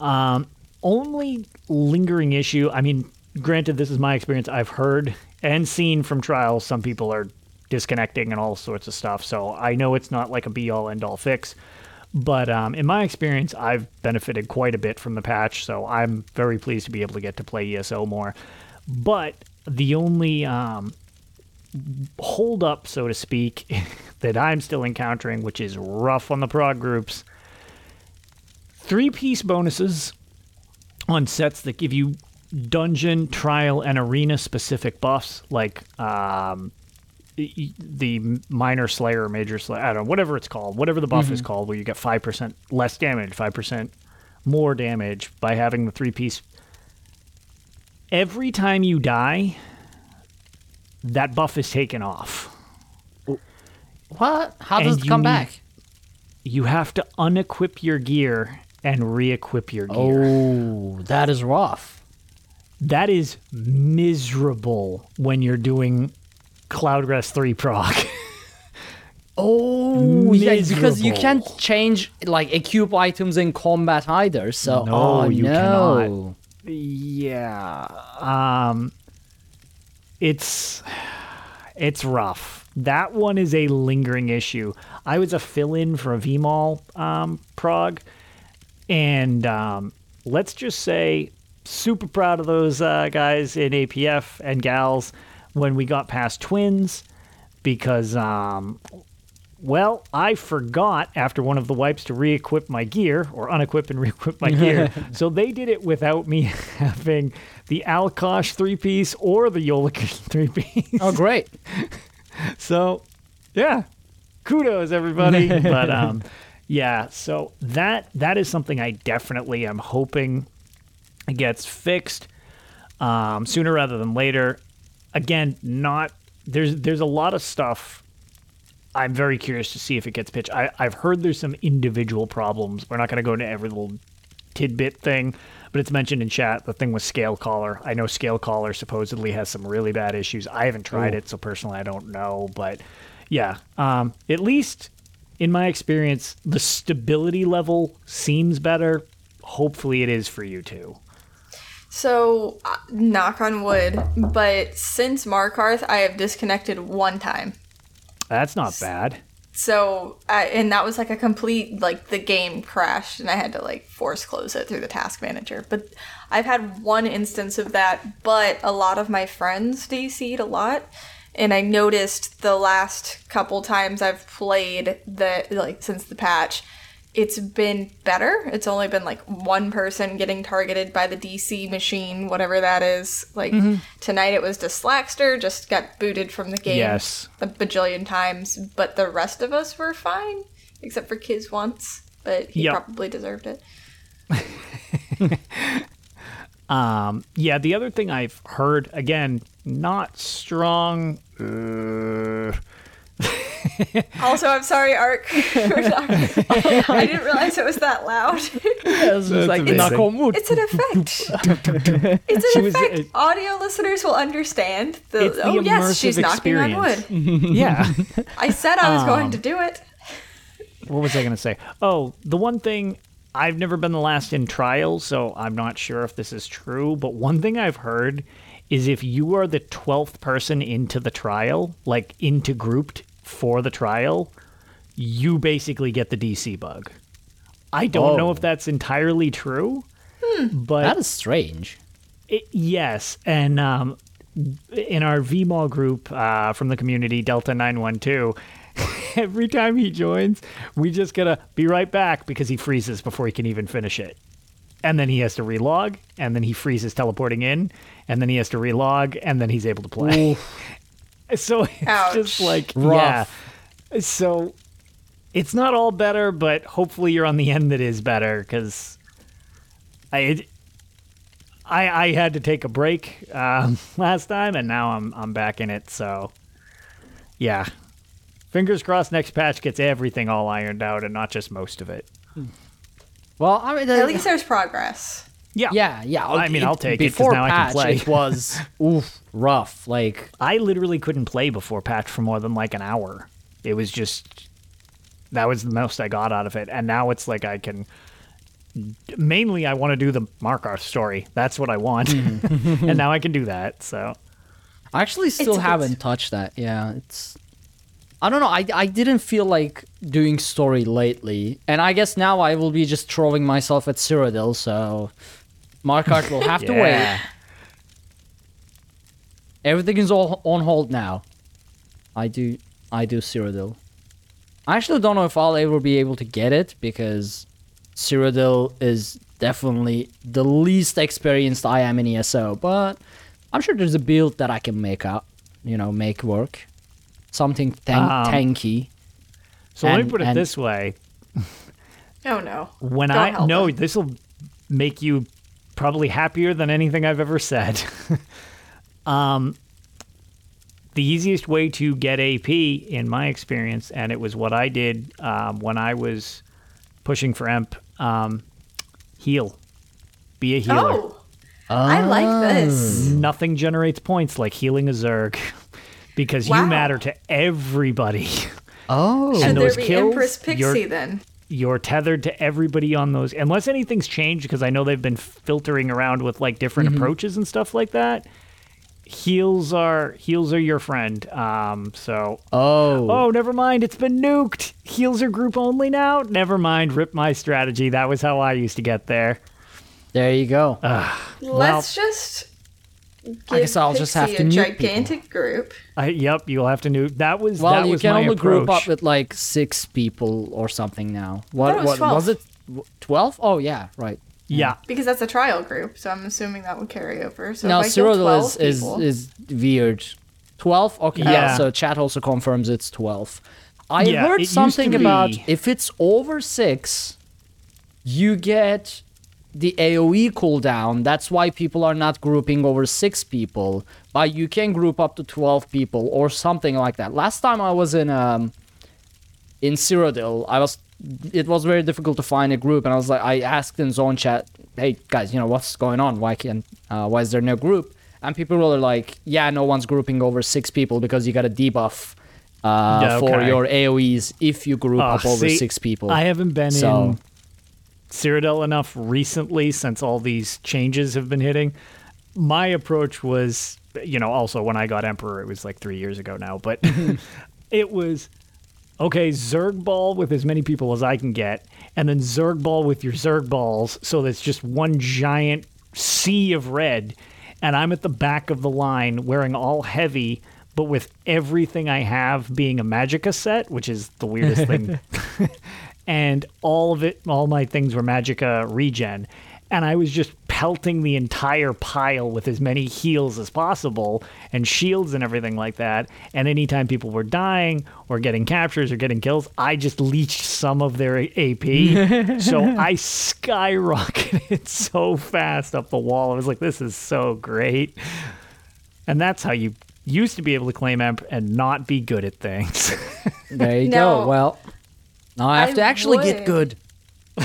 Um, only lingering issue. I mean, granted, this is my experience. I've heard and seen from trials some people are disconnecting and all sorts of stuff. So I know it's not like a be all end all fix. But um, in my experience, I've benefited quite a bit from the patch, so I'm very pleased to be able to get to play ESO more. But the only um, hold up, so to speak, that I'm still encountering, which is rough on the prog groups. Three piece bonuses on sets that give you dungeon, trial, and arena specific buffs, like um, the- minor slayer, major slayer, I don't know, whatever it's called, whatever the buff is mm-hmm. called, where you get 5% less damage, 5% more damage by having the three piece. Every time you die, that buff is taken off. What? How does And it come back? You have to unequip your gear and re-equip your gear. Oh, that is rough. That is miserable when you're doing Cloudrest 3 proc. Oh, yeah, because you can't change like equip items in combat either. So, No, oh, you no. yeah. Um it's it's rough. That one is a lingering issue. I was a fill-in for a vMoL um, prog, and um, let's just say, super proud of those uh, guys in APF and gals when we got past twins, because um, well, I forgot after one of the wipes to re-equip my gear or unequip and re-equip my gear. so they did it without me having the Alkosh three-piece or the Yolnahkriin three-piece. Oh, great. So, yeah, kudos everybody. but um, yeah, so that that is something I definitely am hoping gets fixed um, sooner rather than later. Again, not there's there's a lot of stuff. I'm very curious to see if it gets pitched. I, I've heard there's some individual problems. We're not going to go into every little tidbit thing, but it's mentioned in chat. The thing with Scalecaller. I know Scalecaller supposedly has some really bad issues. I haven't tried it, so personally I don't know. But yeah, um, at least in my experience, the stability level seems better. Hopefully it is for you too. So, uh, knock on wood, but since Markarth, I have disconnected one time. That's not bad. So, I, and that was like a complete, like, the game crashed and I had to, like, force close it through the task manager. But I've had one instance of that, but a lot of my friends DC'd a lot. And I noticed the last couple times I've played the, like, since the patch, it's been better. It's only been like one person getting targeted by the DC machine, whatever that is. Like tonight it was just Slackster, just got booted from the game Yes. a bajillion times, but the rest of us were fine, except for Kiz once, but he Yep. probably deserved it. Um, yeah, the other thing I've heard again, not strong. Uh, Also, I'm sorry, Ark. I didn't realize it was that loud. It's just like amazing. Nakamut. it's an effect. it's She an was- effect. Audio listeners will understand. The, It's the oh yes, she's immersive knocking on wood. yeah. I said I was Um, going to do it. what was I going to say? Oh, the one thing I've never been the last in trials, so I'm not sure if this is true. But one thing I've heard is if you are the twelfth person into the trial, like into grouped for the trial, you basically get the DC bug. I don't know Oh. if that's entirely true, but That is strange. it, yes, and um, in our vMoL group uh, from the community, Delta Nine One Two, every time he joins, we just gotta be right back because he freezes before he can even finish it, and then he has to relog, and then he freezes teleporting in, and then he has to relog, and then he's able to play. so it's Ouch. just like Rough. yeah, so. It's not all better, but hopefully you're on the end that is better because I it, I, I had to take a break um, last time, and now I'm I'm back in it. So, yeah, fingers crossed. Next patch gets everything all ironed out, and not just most of it. Well, I mean, At least there's progress. Yeah, yeah, yeah. I mean, I'll take it 'cause before now I can patch, play. It was oof rough. Like I literally couldn't play before patch for more than like an hour. It was just that was the most I got out of it, and now it's like I can. Mainly, I want to do the Markarth story. That's what I want, mm-hmm. and now I can do that. So. I actually still It's- haven't it's- touched that. Yeah, it's. I don't know. I, I didn't feel like doing story lately, and I guess now I will be just throwing myself at Cyrodiil. So, Markarth will have to wait. Yeah. Everything is all on hold now. I do I do Cyrodiil. I actually don't know if I'll ever be able to get it because Cyrodiil is definitely the least experienced I am in ESO, but I'm sure there's a build that I can make up, you know, make work. Something tank- Um, tanky. So let me put it and- this way: Oh no. when Don't I help no, this will make you probably happier than anything I've ever said. um, the easiest way to get AP, in my experience, and it was what I did um, when I was pushing for EMP, um, heal. Be a healer. Oh, I like this. Nothing generates points like healing a Zerg because Wow. you matter to everybody. Oh. Should And there those be kills, Empress Pixie you're- then? You're tethered to everybody on those, unless anything's changed because I know they've been filtering around with like different Mm-hmm. approaches and stuff like that. Heals are heals are your friend. Um, so Oh. Oh, never mind. It's been nuked. Heals are group only now. Never mind. Rip my strategy. That was how I used to get there. There you go. Let's just. Give I guess I'll just have to a nuke people. gigantic group. I, yep, you'll have to nuke. That was well, that you was can my only group up with like six people or something now. What? was what was it? Twelve? Oh yeah, right. Yeah, Because that's a trial group, so I'm assuming that would carry over. So now if I kill Cyrodiil 12 is, is people, is weird. Twelve? Okay, yeah. Yeah. So chat also confirms it's twelve. I Yeah, heard used to something about if it's over six, you get the AOE cooldown. That's why people are not grouping over six people, but you can group up to twelve people or something like that. Last time I was in um in Cyrodiil, I was it was very difficult to find a group, and I was like, I asked in zone chat, "Hey guys, you know what's going on? Why can uh, why is there no group?" And people were like, "Yeah, no one's grouping over six people because you got a debuff uh, Yeah, for your AOE's if you group Oh, up over see, six people." I haven't been So- in Cyrodiil enough recently since all these changes have been hitting. My approach was, you know, also when I got Emperor, it was like three years ago now, but it was okay, Zerg ball with as many people as I can get, and then Zerg ball with your Zerg balls, so that's just one giant sea of red. And I'm at the back of the line wearing all heavy, but with everything I have being a Magicka set, which is the weirdest thing. and all of it, all my things were Magicka regen. And I was just pelting the entire pile with as many heals as possible and shields and everything like that. And anytime people were dying or getting captures or getting kills, I just leached some of their AP. so I skyrocketed so fast up the wall. I was like, this is so great. And that's how you used to be able to claim Emp and not be good at things. there you No. go. Well, now I have I to actually would. get good.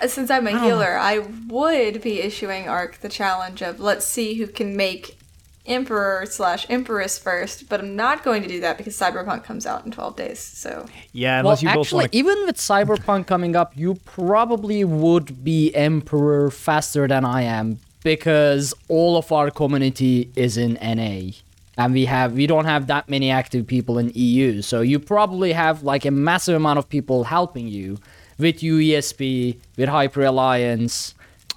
Uh, since I'm a healer, I would be issuing Arc the challenge of let's see who can make Emperor slash Empress first, but I'm not going to do that because Cyberpunk comes out in 12 days. So yeah, Well, unless you both actually, want to even with Cyberpunk coming up, you probably would be Emperor faster than I am because all of our community is in NA. And we have we don't have that many active people in EU, so you probably have like a massive amount of people helping you with UESP, with Hyper Alliance,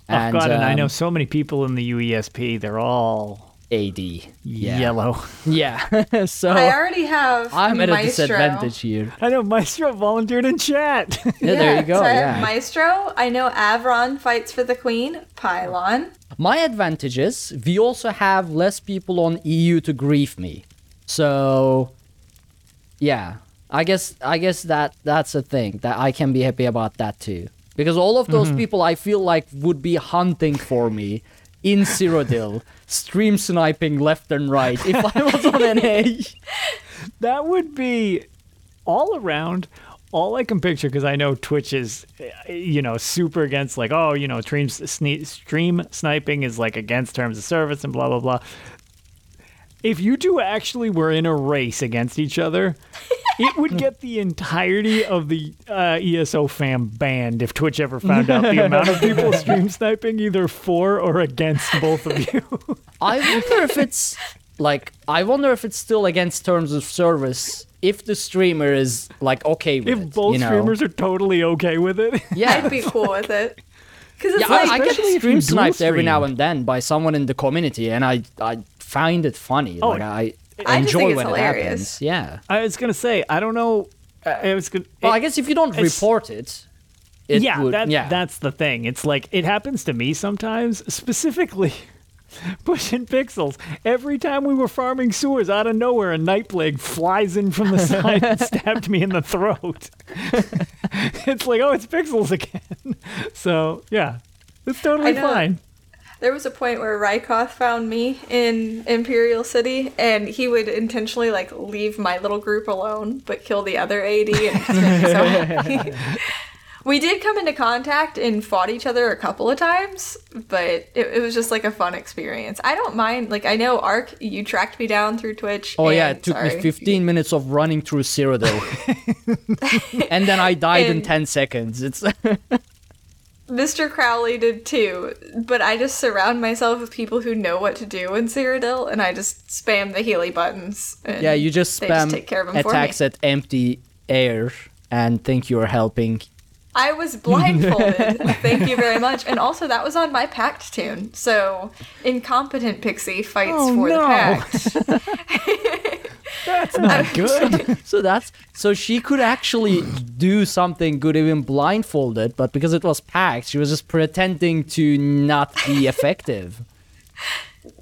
Oh and, god, and I um, know so many people in the UESP. They're all AD. Yeah. yellow. Yeah. so I already have I'm at a disadvantage here. I know Maestro volunteered in chat. Yeah, there you go. So I yeah. have Maestro. I know Avron fights for the Queen. Pylon. My advantage is we also have less people on EU to grief me. So yeah, I guess I guess that that's a thing that I can be happy about that too. Because all of those mm-hmm. people I feel like would be hunting for me in Cyrodiil, stream sniping left and right if I was on NA. that would be all around. All I can picture, because I know Twitch is, you know, super against like, oh, you know, stream sne- stream sniping is like against terms of service and blah blah blah. If you two actually were in a race against each other, it would get the entirety of the uh, ESO fam banned if Twitch ever found out the amount of people stream sniping either for or against both of you. I wonder if it's like I wonder if it's still against terms of service if the streamer is like okay with if it, both you know? streamers are totally okay with it. yeah. I'd be cool with it. Because it's Yeah, I, like, I get especially if stream you sniped every now and then by someone in the community, and I I find it funny. Oh, like I, I enjoy think it's when it happens. Yeah. I was gonna say, I don't know. uh, I was gonna. Well, it- I guess if you don't report it, it yeah, would. that, yeah. that's the thing. It's like it happens to me sometimes, specifically pushing pixels. Every time we were farming sewers, out of nowhere, a nightblade flies in from the side and stabbed me in the throat. it's like, oh, it's pixels again. so yeah, it's totally fine. There was a point where Rykoth found me in Imperial City, and he would intentionally like leave my little group alone, but kill the other AD. And it just made me so we did come into contact and fought each other a couple of times, but it, it was just like a fun experience. I don't mind. Like I know Ark, you tracked me down through Twitch. Oh yeah, it took sorry. me 15 minutes of running through Cyrodiil. and then I died in 10 seconds. It's Mr. Crowley did too, but I just surround myself with people who know what to do in Cyrodiil, and I just spam the Healy buttons. and Yeah, you just spam take care of 'em for attacks at empty air and think you're helping. I was blindfolded. Thank you very much. And also, that was on my pact toon. So, incompetent pixie fights Oh, for no. the pact. That's not good. So that's so she could actually do something good even blindfolded, but because it was pact, she was just pretending to not be effective.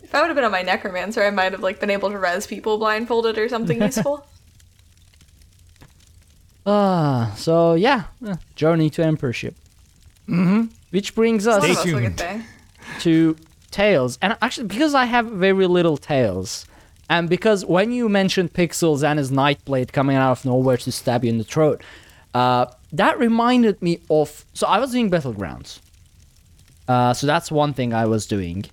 if I would have been on my necromancer, I might have like been able to res people blindfolded or something useful. Ah, so yeah, uh, journey to emperorship. Mm-hmm. Which brings us One Stay of us will tuned. get there. to tails and actually because i have very little tails and because when you mentioned pixels and his nightblade coming out of nowhere to stab you in the throat uh, that reminded me of so i was doing battlegrounds. Uh, so that's one thing i was doing.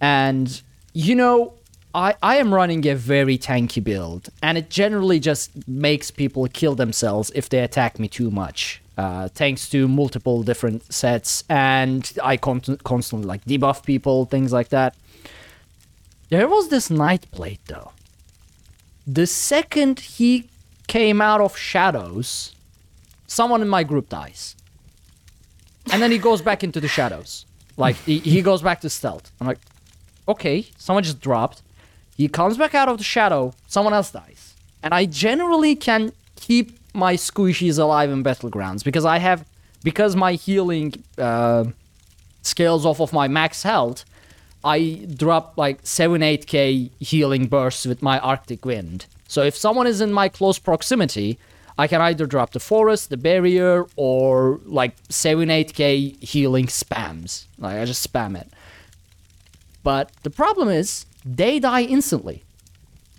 And you know I, I am running a very tanky build and it generally just makes people kill themselves if they attack me too much uh, thanks to multiple different sets and i con- constantly like debuff people things like that there was this nightblade though the second he came out of shadows someone in my group dies and then he goes back into the shadows like he, he goes back to stealth i'm like okay, someone just dropped. He comes back out of the shadow, someone else dies. And I generally can keep my squishies alive in battlegrounds because I have because my healing uh, scales off of my max health. I drop like 7 8k healing bursts with my Arctic Wind. So if someone is in my close proximity, I can either drop the forest, the barrier, or like 7 8k healing spams. Like I just spam it. But the problem is, they die instantly.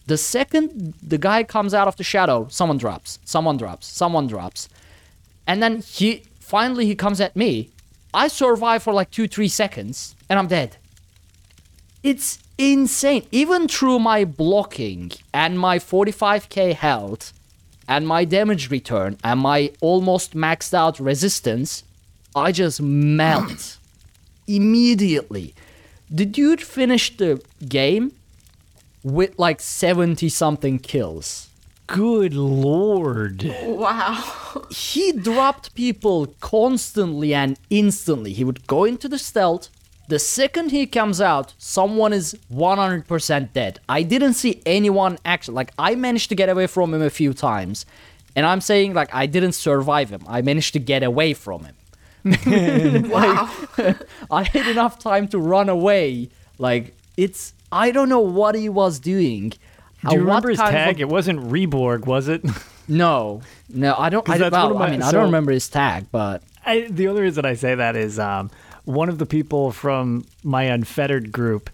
The second the guy comes out of the shadow, someone drops, someone drops, someone drops. And then he finally he comes at me. I survive for like 2 3 seconds and I'm dead. It's insane. Even through my blocking and my 45k health and my damage return and my almost maxed out resistance, I just melt immediately. The dude finished the game with like 70 something kills. Good lord. Wow. He dropped people constantly and instantly. He would go into the stealth. The second he comes out, someone is 100% dead. I didn't see anyone actually. Like, I managed to get away from him a few times. And I'm saying, like, I didn't survive him. I managed to get away from him. Wow. I had enough time to run away. Like it's I don't know what he was doing. Do you remember his kind of tag? It wasn't Reborg, was it? no, no, I don't. I, well, my- I mean, I don't remember his tag, but I, the only reason I say that is um, one of the people from my unfettered group.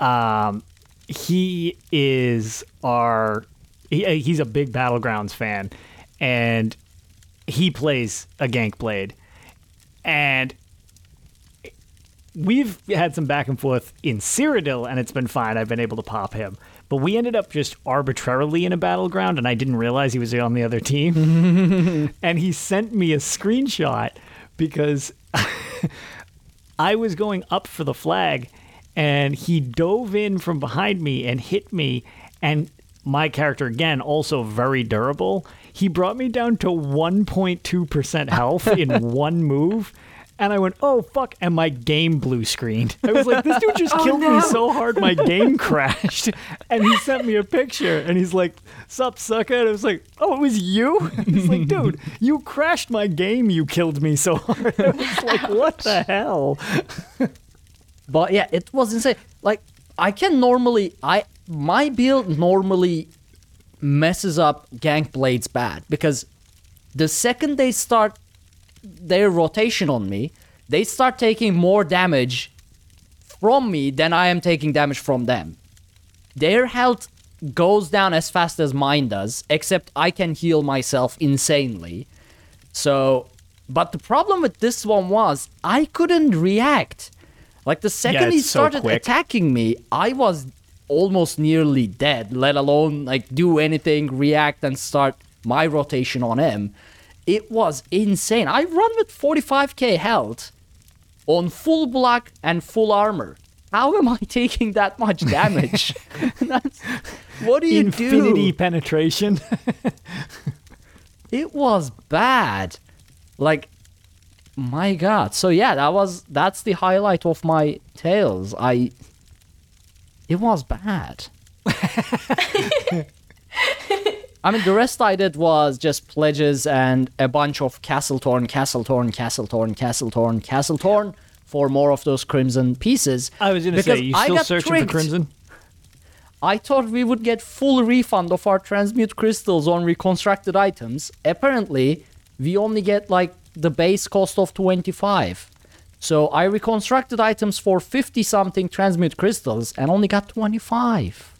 Um, he is our. He, uh, he's a big battlegrounds fan, and he plays a gank blade, and we've had some back and forth in Cyrodiil, and it's been fine. I've been able to pop him. But we ended up just arbitrarily in a battleground, and I didn't realize he was on the other team. and he sent me a screenshot because I was going up for the flag, and he dove in from behind me and hit me. And my character, again, also very durable, he brought me down to 1.2% health in one move. And I went, oh, fuck. And my game blue screened. I was like, this dude just oh, killed me so hard, my game crashed. And he sent me a picture and he's like, sup, sucker? And I was like, oh, it was you? He's like, dude, you crashed my game. You killed me so hard. I was like, what the hell? but yeah, it was insane. Like I can normally, I my build normally messes up gank blades bad because the second they start their rotation on me, they start taking more damage from me, than I am taking damage from them. Their health goes down as fast as mine does, except I can heal myself insanely. So, but the problem with this one was I couldn't react. Like the second he it's so started attacking me, I was almost nearly dead, let alone like do anything, react and start my rotation on him. It was insane. I run with 45k health on full block and full armor. How am I taking that much damage? What do you Infinity do? penetration. It was bad. Like my god. So yeah, that was that's the highlight of my tales. I it was bad. I mean, the rest I did was just pledges and a bunch of Castle Thorn, Castletorn, Castle Thorn, Castletorn, Castle Thorn for more of those crimson pieces. I was gonna say, you I still got searching tricked. for crimson? I thought we would get full refund of our transmute crystals on reconstructed items. Apparently, we only get like the base cost of 25. So I reconstructed items for 50 something transmute crystals and only got 25.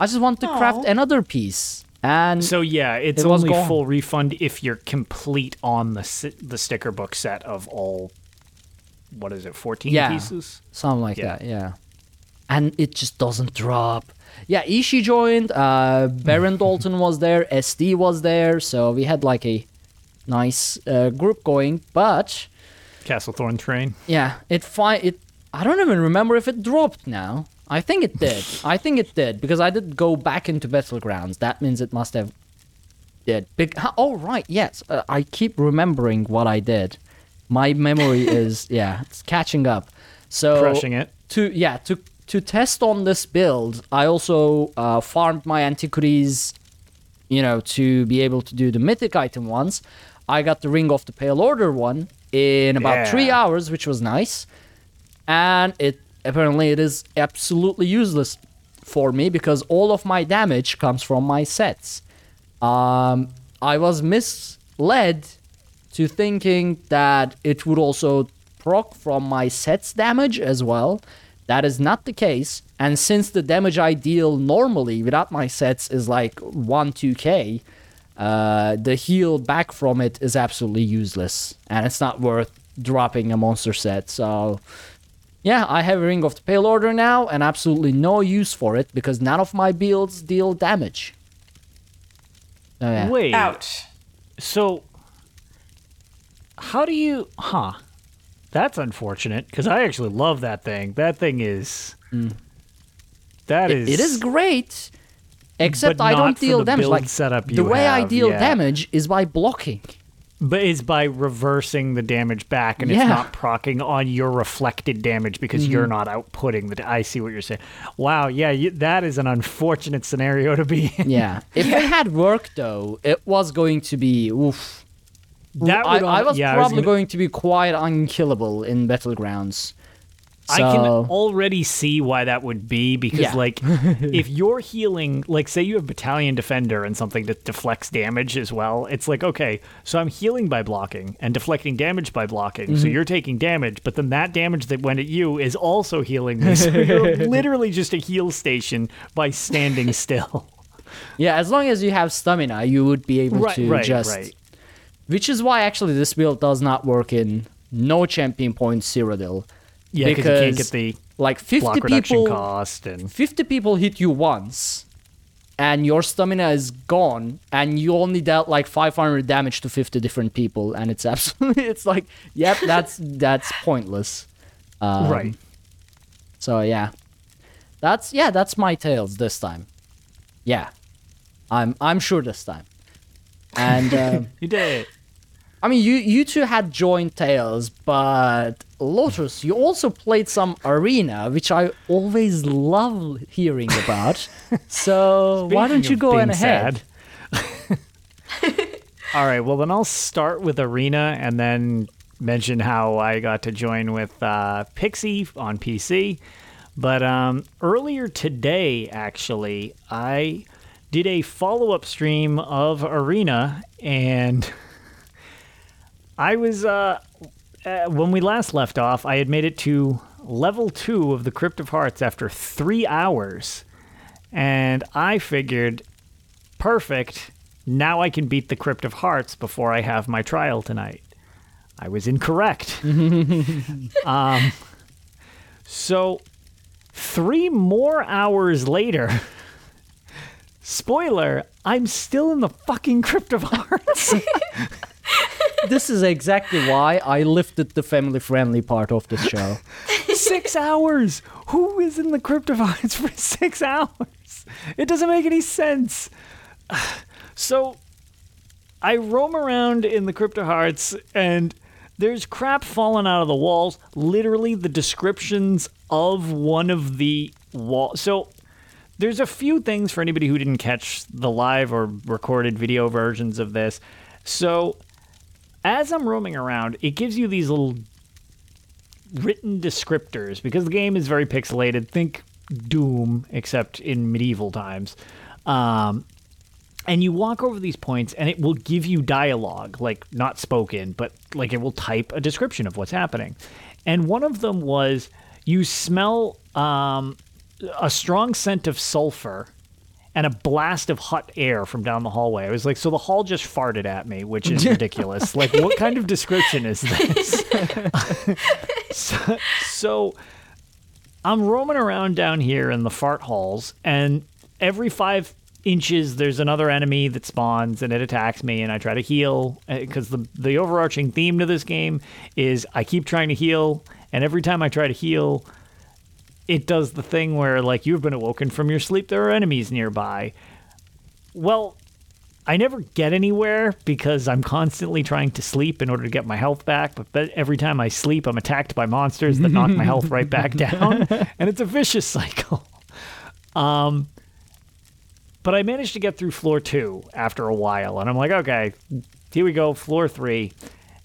I just want to craft another piece. And So yeah, it's It only full refund if you're complete on the the sticker book set of all. What is it? Fourteen Yeah. pieces. Something like Yeah. that, yeah. And it just doesn't drop. Yeah, Ishi joined, uh, Baron Dalton was there, SD was there, so we had like a nice uh, group going, but Castle Thorn train. yeah, it fi- it I don't even remember if it dropped now. I think it did. I think it did because I did go back into battlegrounds. That means it must have did. Big Oh right, yes. Uh, I keep remembering what I did. My memory is yeah, it's catching up. So Crushing it. to yeah to to test on this build i also uh, farmed my antiquities you know to be able to do the mythic item ones i got the ring of the pale order one in about three hours which was nice and it apparently it is absolutely useless for me because all of my damage comes from my sets um, i was misled to thinking that it would also proc from my sets damage as well. That is not the case. And since the damage I deal normally without my sets is like 1 2k, uh, the heal back from it is absolutely useless. And it's not worth dropping a monster set. So, yeah, I have a Ring of the Pale Order now and absolutely no use for it because none of my builds deal damage. So, yeah. Wait. Ouch. So, how do you? Huh. That's unfortunate because I actually love that thing. That thing is. That is. Mm. It is great, except But I don't deal damage. Like setup the you way I deal yeah. damage is by blocking. But it's by reversing the damage back, and Yeah. it's not procking on your reflected damage because you're Mm-hmm. not outputting the. I see what you're saying. Wow, yeah, you, that is an unfortunate scenario to be in. Yeah. if it had worked though, it was going to be oof. That I, would I was yeah, probably gonna- going to be quite unkillable in battlegrounds. I can already see why that would be because, Yeah. like, if you're healing, like, say you have Battalion Defender and something that deflects damage as well, it's like, okay, so I'm healing by blocking and deflecting damage by blocking. Mm-hmm. So you're taking damage, but then that damage that went at you is also healing me. So you're literally just a heal station by standing still. Yeah, as long as you have stamina, you would be able Right, to right, just. right. Which is why actually this build does not work in no champion point Cyrodiil. Yeah, because you can't get the Like 50 block reduction people cost and 50 people hit you once and your stamina is gone and you only dealt like 500 damage to 50 different people and it's absolutely it's like yep that's that's pointless. Um, right. so yeah. That's yeah that's my tales this time. Yeah. I'm i'm sure this time. And um, You did it. I mean, you you two had joint tales, but Lotus, you also played some arena, which I always love hearing about. so why don't you go on ahead? sad. All right, well then I'll start with Arena and then mention how I got to join with uh, Pixie on PC. But um, earlier today, actually, I did a follow-up stream of Arena, and I was uh, uh, when we last left off, I had made it to level two of the Crypt of Hearts after three hours. And I figured, perfect. Now I can beat the Crypt of Hearts before I have my trial tonight. I was incorrect. um, so, three more hours later, spoiler, I'm still in the fucking Crypt of Hearts. this is exactly why I lifted the family friendly part of this show. six hours. Who is in the Crypt of Hearts for six hours? It doesn't make any sense. So I roam around in the Crypt of Hearts and there's crap falling out of the walls. Literally, the descriptions of one of the walls. So there's a few things for anybody who didn't catch the live or recorded video versions of this. So as I'm roaming around, it gives you these little written descriptors because the game is very pixelated. Think Doom, except in medieval times. Um, and you walk over these points, and it will give you dialogue, like not spoken, but like it will type a description of what's happening. And one of them was you smell um, a strong scent of sulfur and a blast of hot air from down the hallway. I was like, so the hall just farted at me, which is ridiculous. like, what kind of description is this? so, so I'm roaming around down here in the fart halls, and every five inches there's another enemy that spawns and it attacks me and I try to heal eh, because the the overarching theme to this game is I keep trying to heal and every time I try to heal it does the thing where like you've been awoken from your sleep there are enemies nearby well I never get anywhere because I'm constantly trying to sleep in order to get my health back. But every time I sleep, I'm attacked by monsters that knock my health right back down, and it's a vicious cycle. Um, but I managed to get through floor two after a while, and I'm like, okay, here we go, floor three.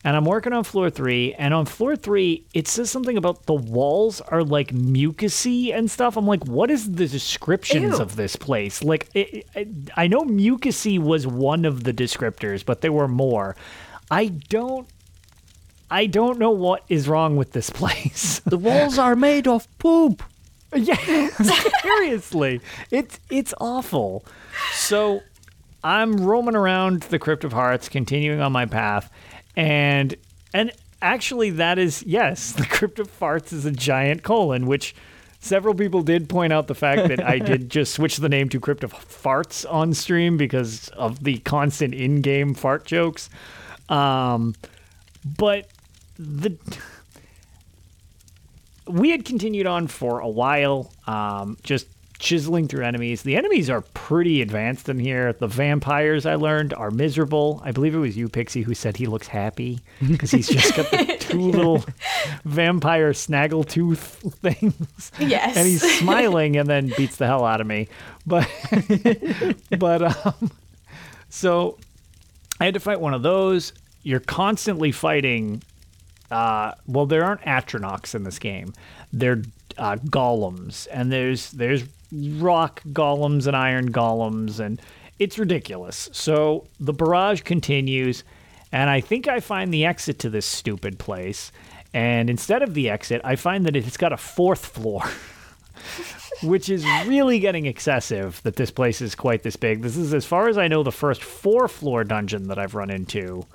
And I'm working on floor three, and on floor three, it says something about the walls are like mucusy and stuff. I'm like, what is the descriptions Ew. of this place? Like, it, it, I know mucusy was one of the descriptors, but there were more. I don't. I don't know what is wrong with this place. The walls are made of poop. Yeah, seriously, it's it's awful. So I'm roaming around the Crypt of Hearts, continuing on my path, and and actually that is yes, the Crypt of Farts is a giant colon, which several people did point out the fact that I did just switch the name to Crypt of Farts on stream because of the constant in-game fart jokes. Um, but the we had continued on for a while, um, just chiseling through enemies. The enemies are pretty advanced in here. The vampires, I learned, are miserable. I believe it was you, Pixie, who said he looks happy because he's just got the two little vampire snaggletooth things. Yes. And he's smiling and then beats the hell out of me. But, but, um, so I had to fight one of those. You're constantly fighting uh, well, there aren't Atronachs in this game. They're uh, golems, and there's there's rock golems and iron golems, and it's ridiculous. So the barrage continues, and I think I find the exit to this stupid place. And instead of the exit, I find that it's got a fourth floor. which is really getting excessive that this place is quite this big. This is, as far as I know, the first four floor dungeon that I've run into.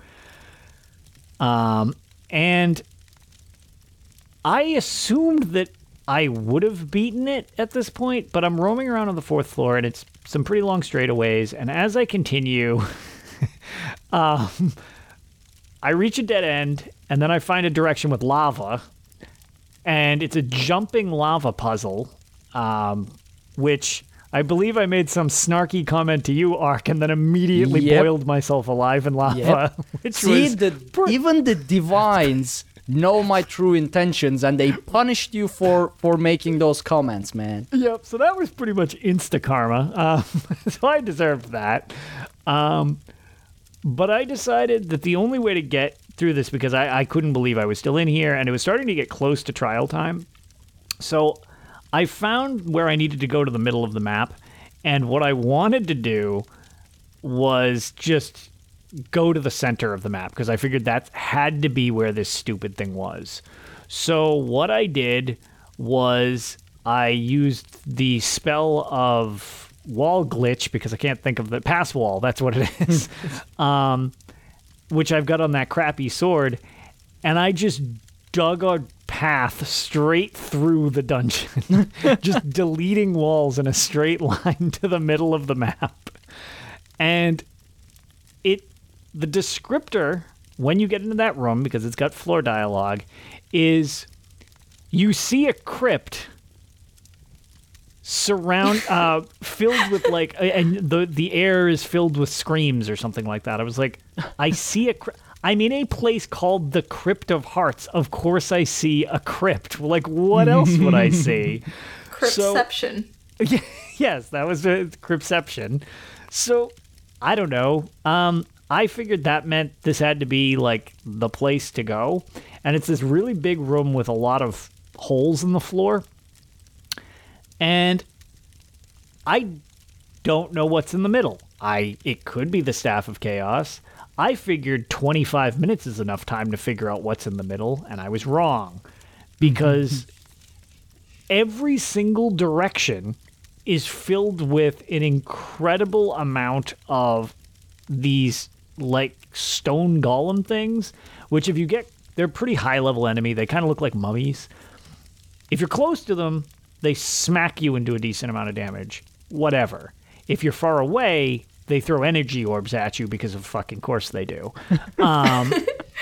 Um, and I assumed that I would have beaten it at this point, but I'm roaming around on the fourth floor and it's some pretty long straightaways. And as I continue, um, I reach a dead end and then I find a direction with lava. And it's a jumping lava puzzle, um, which I believe I made some snarky comment to you, Ark, and then immediately Yep. boiled myself alive in lava. Yep. Which See, was the, even the divines know my true intentions, and they punished you for for making those comments, man. Yep. So that was pretty much insta karma. Um, so I deserved that. Um, but I decided that the only way to get through this because I, I couldn't believe I was still in here and it was starting to get close to trial time. So I found where I needed to go to the middle of the map. And what I wanted to do was just go to the center of the map because I figured that had to be where this stupid thing was. So what I did was I used the spell of wall glitch because I can't think of the pass wall. That's what it is. um, which I've got on that crappy sword, and I just dug a path straight through the dungeon, just deleting walls in a straight line to the middle of the map. And it the descriptor when you get into that room because it's got floor dialogue is you see a crypt surround uh filled with like and the the air is filled with screams or something like that i was like i see a crypt i'm in a place called the crypt of hearts of course i see a crypt like what else would i see Cryptception. yes, that was the Cryptception. So, I don't know. Um, I figured that meant this had to be like the place to go. And it's this really big room with a lot of holes in the floor. And I don't know what's in the middle. I it could be the staff of chaos. I figured 25 minutes is enough time to figure out what's in the middle, and I was wrong. Because every single direction is filled with an incredible amount of these like stone golem things which if you get they're pretty high level enemy. They kind of look like mummies. If you're close to them they smack you into a decent amount of damage. Whatever. If you're far away they throw energy orbs at you because of fucking course they do. Um,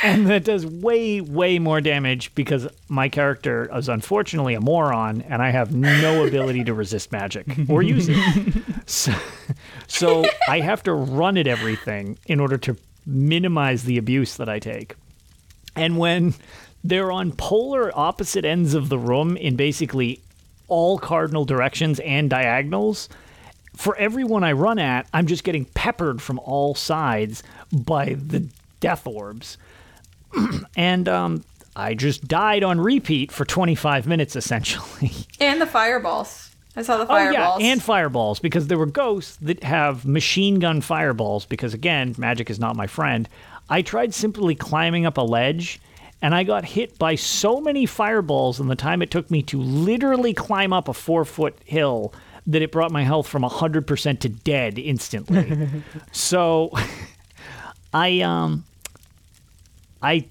and that does way way more damage because my character is unfortunately a moron and i have no ability to resist magic or use it so, so i have to run at everything in order to minimize the abuse that i take and when they're on polar opposite ends of the room in basically all cardinal directions and diagonals for everyone I run at, I'm just getting peppered from all sides by the death orbs. and um, I just died on repeat for 25 minutes essentially. And the fireballs. I saw the fireballs. Oh yeah, and fireballs because there were ghosts that have machine gun fireballs because again, magic is not my friend. I tried simply climbing up a ledge and I got hit by so many fireballs in the time it took me to literally climb up a 4-foot hill that it brought my health from 100% to dead instantly. so I um I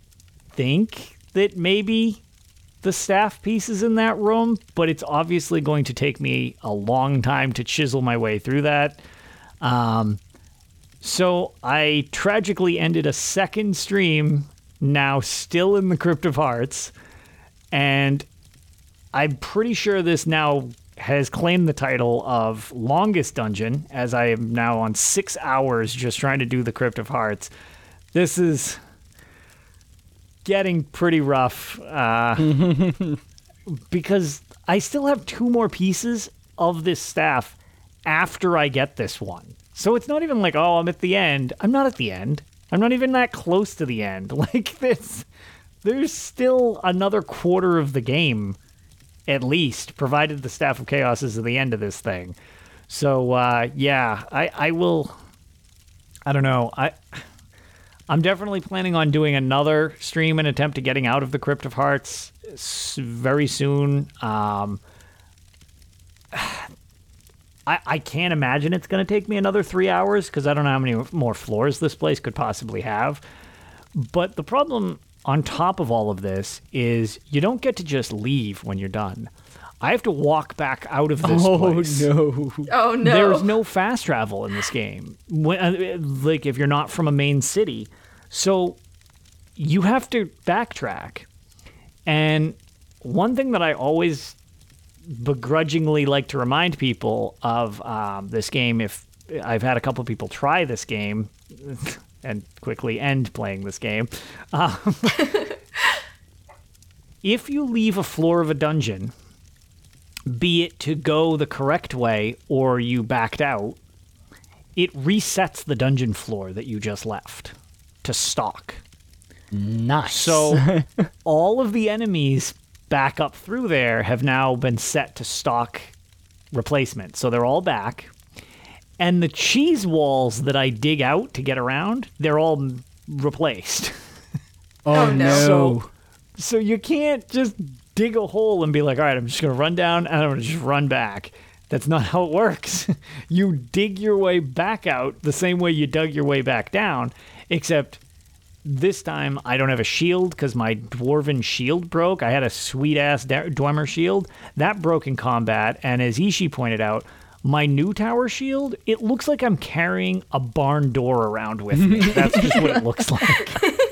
think that maybe the staff piece is in that room, but it's obviously going to take me a long time to chisel my way through that. Um, so I tragically ended a second stream, now still in the Crypt of Hearts, and I'm pretty sure this now has claimed the title of longest dungeon, as I am now on six hours just trying to do the Crypt of Hearts. This is getting pretty rough uh, because I still have two more pieces of this staff after I get this one. So it's not even like, oh, I'm at the end. I'm not at the end. I'm not even that close to the end. Like this, there's still another quarter of the game, at least, provided the staff of chaos is at the end of this thing. So uh, yeah, I I will. I don't know. I. I'm definitely planning on doing another stream and attempt to getting out of the Crypt of Hearts very soon. Um, I, I can't imagine it's going to take me another three hours because I don't know how many more floors this place could possibly have. But the problem on top of all of this is you don't get to just leave when you're done. I have to walk back out of this place. no. oh no. There's no fast travel in this game. When, uh, like if you're not from a main city, so you have to backtrack. And one thing that I always begrudgingly like to remind people of um, this game, if I've had a couple of people try this game and quickly end playing this game, um, if you leave a floor of a dungeon be it to go the correct way or you backed out, it resets the dungeon floor that you just left to stock. Nice. So all of the enemies back up through there have now been set to stock replacement. So they're all back. And the cheese walls that I dig out to get around, they're all replaced. oh, Oh, no. no. So so you can't just dig a hole and be like, all right, I'm just going to run down and I'm going to just run back. That's not how it works. you dig your way back out the same way you dug your way back down, except this time I don't have a shield because my dwarven shield broke. I had a sweet ass Dwemer shield that broke in combat, and as Ishi pointed out, my new tower shield it looks like I'm carrying a barn door around with me. That's just what it looks like.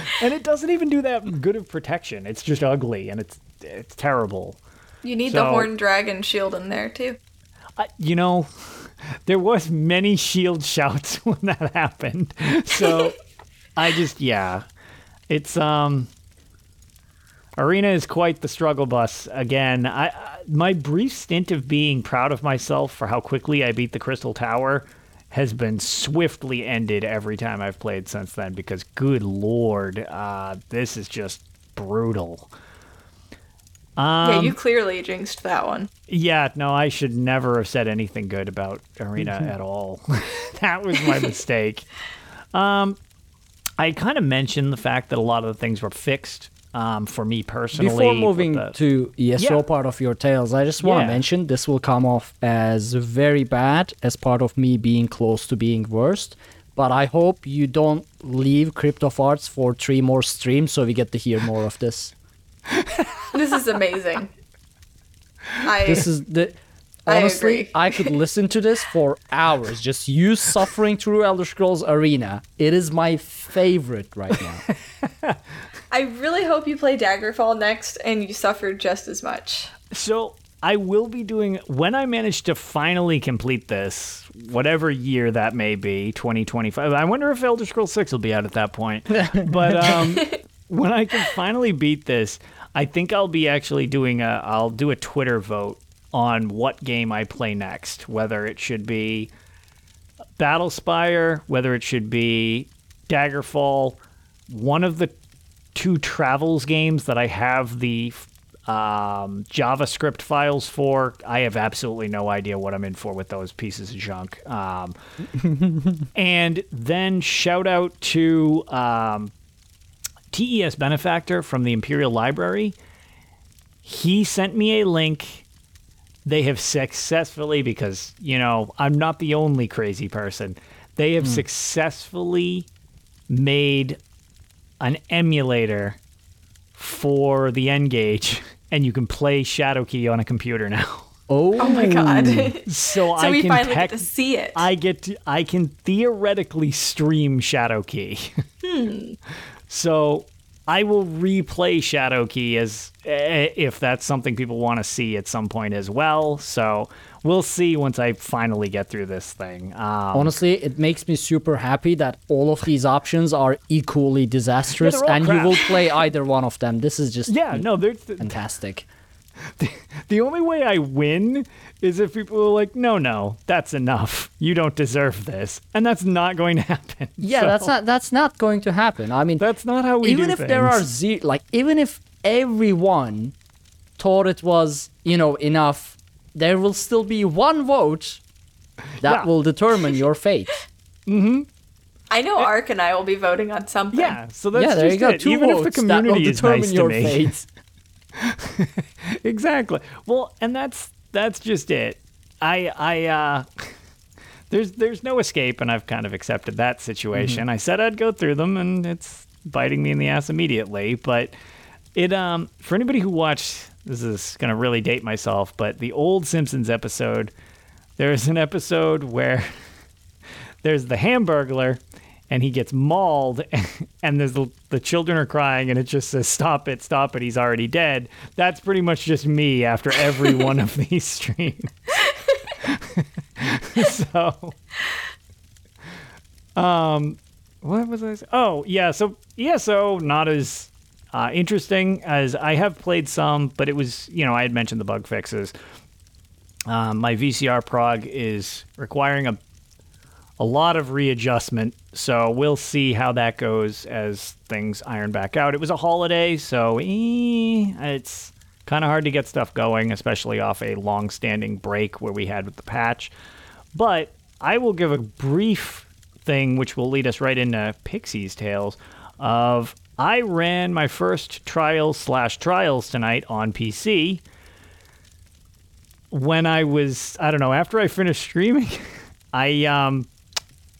and it doesn't even do that good of protection. It's just ugly and it's it's terrible. You need so, the horn dragon shield in there too. Uh, you know, there was many shield shouts when that happened. So I just yeah, it's um. Arena is quite the struggle bus. Again, I, I my brief stint of being proud of myself for how quickly I beat the Crystal Tower has been swiftly ended every time I've played since then because good lord, uh, this is just brutal. Um, yeah, you clearly jinxed that one. Yeah, no, I should never have said anything good about Arena at all. that was my mistake. Um, I kind of mentioned the fact that a lot of the things were fixed um, for me personally. Before moving the, to ESO yeah. part of your tales, I just want to yeah. mention this will come off as very bad as part of me being close to being worst. But I hope you don't leave Crypt of Hearts for three more streams so we get to hear more of this. this is amazing. I, this is the honestly I, I, could listen to this for hours just you suffering through elder scrolls arena it is my favorite right now i really hope you play daggerfall next and you suffer just as much. So i will be doing when i manage to finally complete this whatever year that may be 2025 i wonder if elder scrolls 6 will be out at that point. But um when I can finally beat this, I think I'll be actually doing a I'll do a Twitter vote on what game I play next, whether it should be Battlespire, whether it should be Daggerfall, one of the two Travels games that I have the um, JavaScript files for. I have absolutely no idea what I'm in for with those pieces of junk. Um, and then shout out to um, TES benefactor from the Imperial Library. He sent me a link. They have successfully, because, you know, I'm not the only crazy person, they have mm. successfully made an emulator for the N-Gage, and you can play Shadowkey on a computer now. Oh, oh my god! so, so I we can finally tech- get to see it. I get to, I can theoretically stream Shadowkey. Hmm. So I will replay Shadowkey as eh, if that's something people want to see at some point as well. So we'll see once I finally get through this thing. Um, Honestly, it makes me super happy that all of these options are equally disastrous, yeah, and crap. you will play either one of them. This is just yeah, no, they're fantastic. The, the only way I win is if people are like, no, no, that's enough. You don't deserve this, and that's not going to happen. Yeah, so, that's not that's not going to happen. I mean, that's not how we even if things. there are zero, like even if everyone thought it was you know enough, there will still be one vote that yeah. will determine your fate. mm-hmm. I know Ark and I will be voting on something. Yeah, so that's yeah, there you go. It. Two Even votes if the community that will determine nice your fate. exactly. Well, and that's that's just it. I I uh there's there's no escape and I've kind of accepted that situation. Mm-hmm. I said I'd go through them and it's biting me in the ass immediately, but it um for anybody who watched this is going to really date myself, but the old Simpsons episode there's an episode where there's the Hamburglar and he gets mauled and there's the, the children are crying and it just says stop it stop it he's already dead that's pretty much just me after every one of these streams so um what was i saying? oh yeah so eso not as uh, interesting as i have played some but it was you know i had mentioned the bug fixes um, my vcr prog is requiring a a lot of readjustment. So we'll see how that goes as things iron back out. It was a holiday, so eh, it's kind of hard to get stuff going, especially off a long standing break where we had with the patch. But I will give a brief thing, which will lead us right into Pixie's Tales, of I ran my first trial slash trials tonight on PC. When I was, I don't know, after I finished streaming, I um,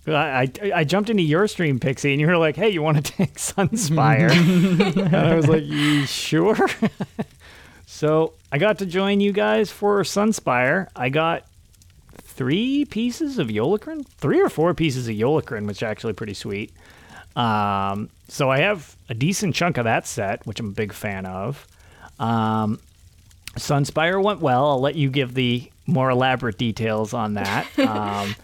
I, I, I jumped into your stream, Pixie, and you were like, "Hey, you want to take Sunspire?" and I was like, "You sure?" so I got to join you guys for Sunspire. I got three pieces of Yolnahkriin, three or four pieces of Yolnahkriin, which is actually pretty sweet. Um, so I have a decent chunk of that set, which I'm a big fan of. Um, Sunspire went well. I'll let you give the more elaborate details on that. Um,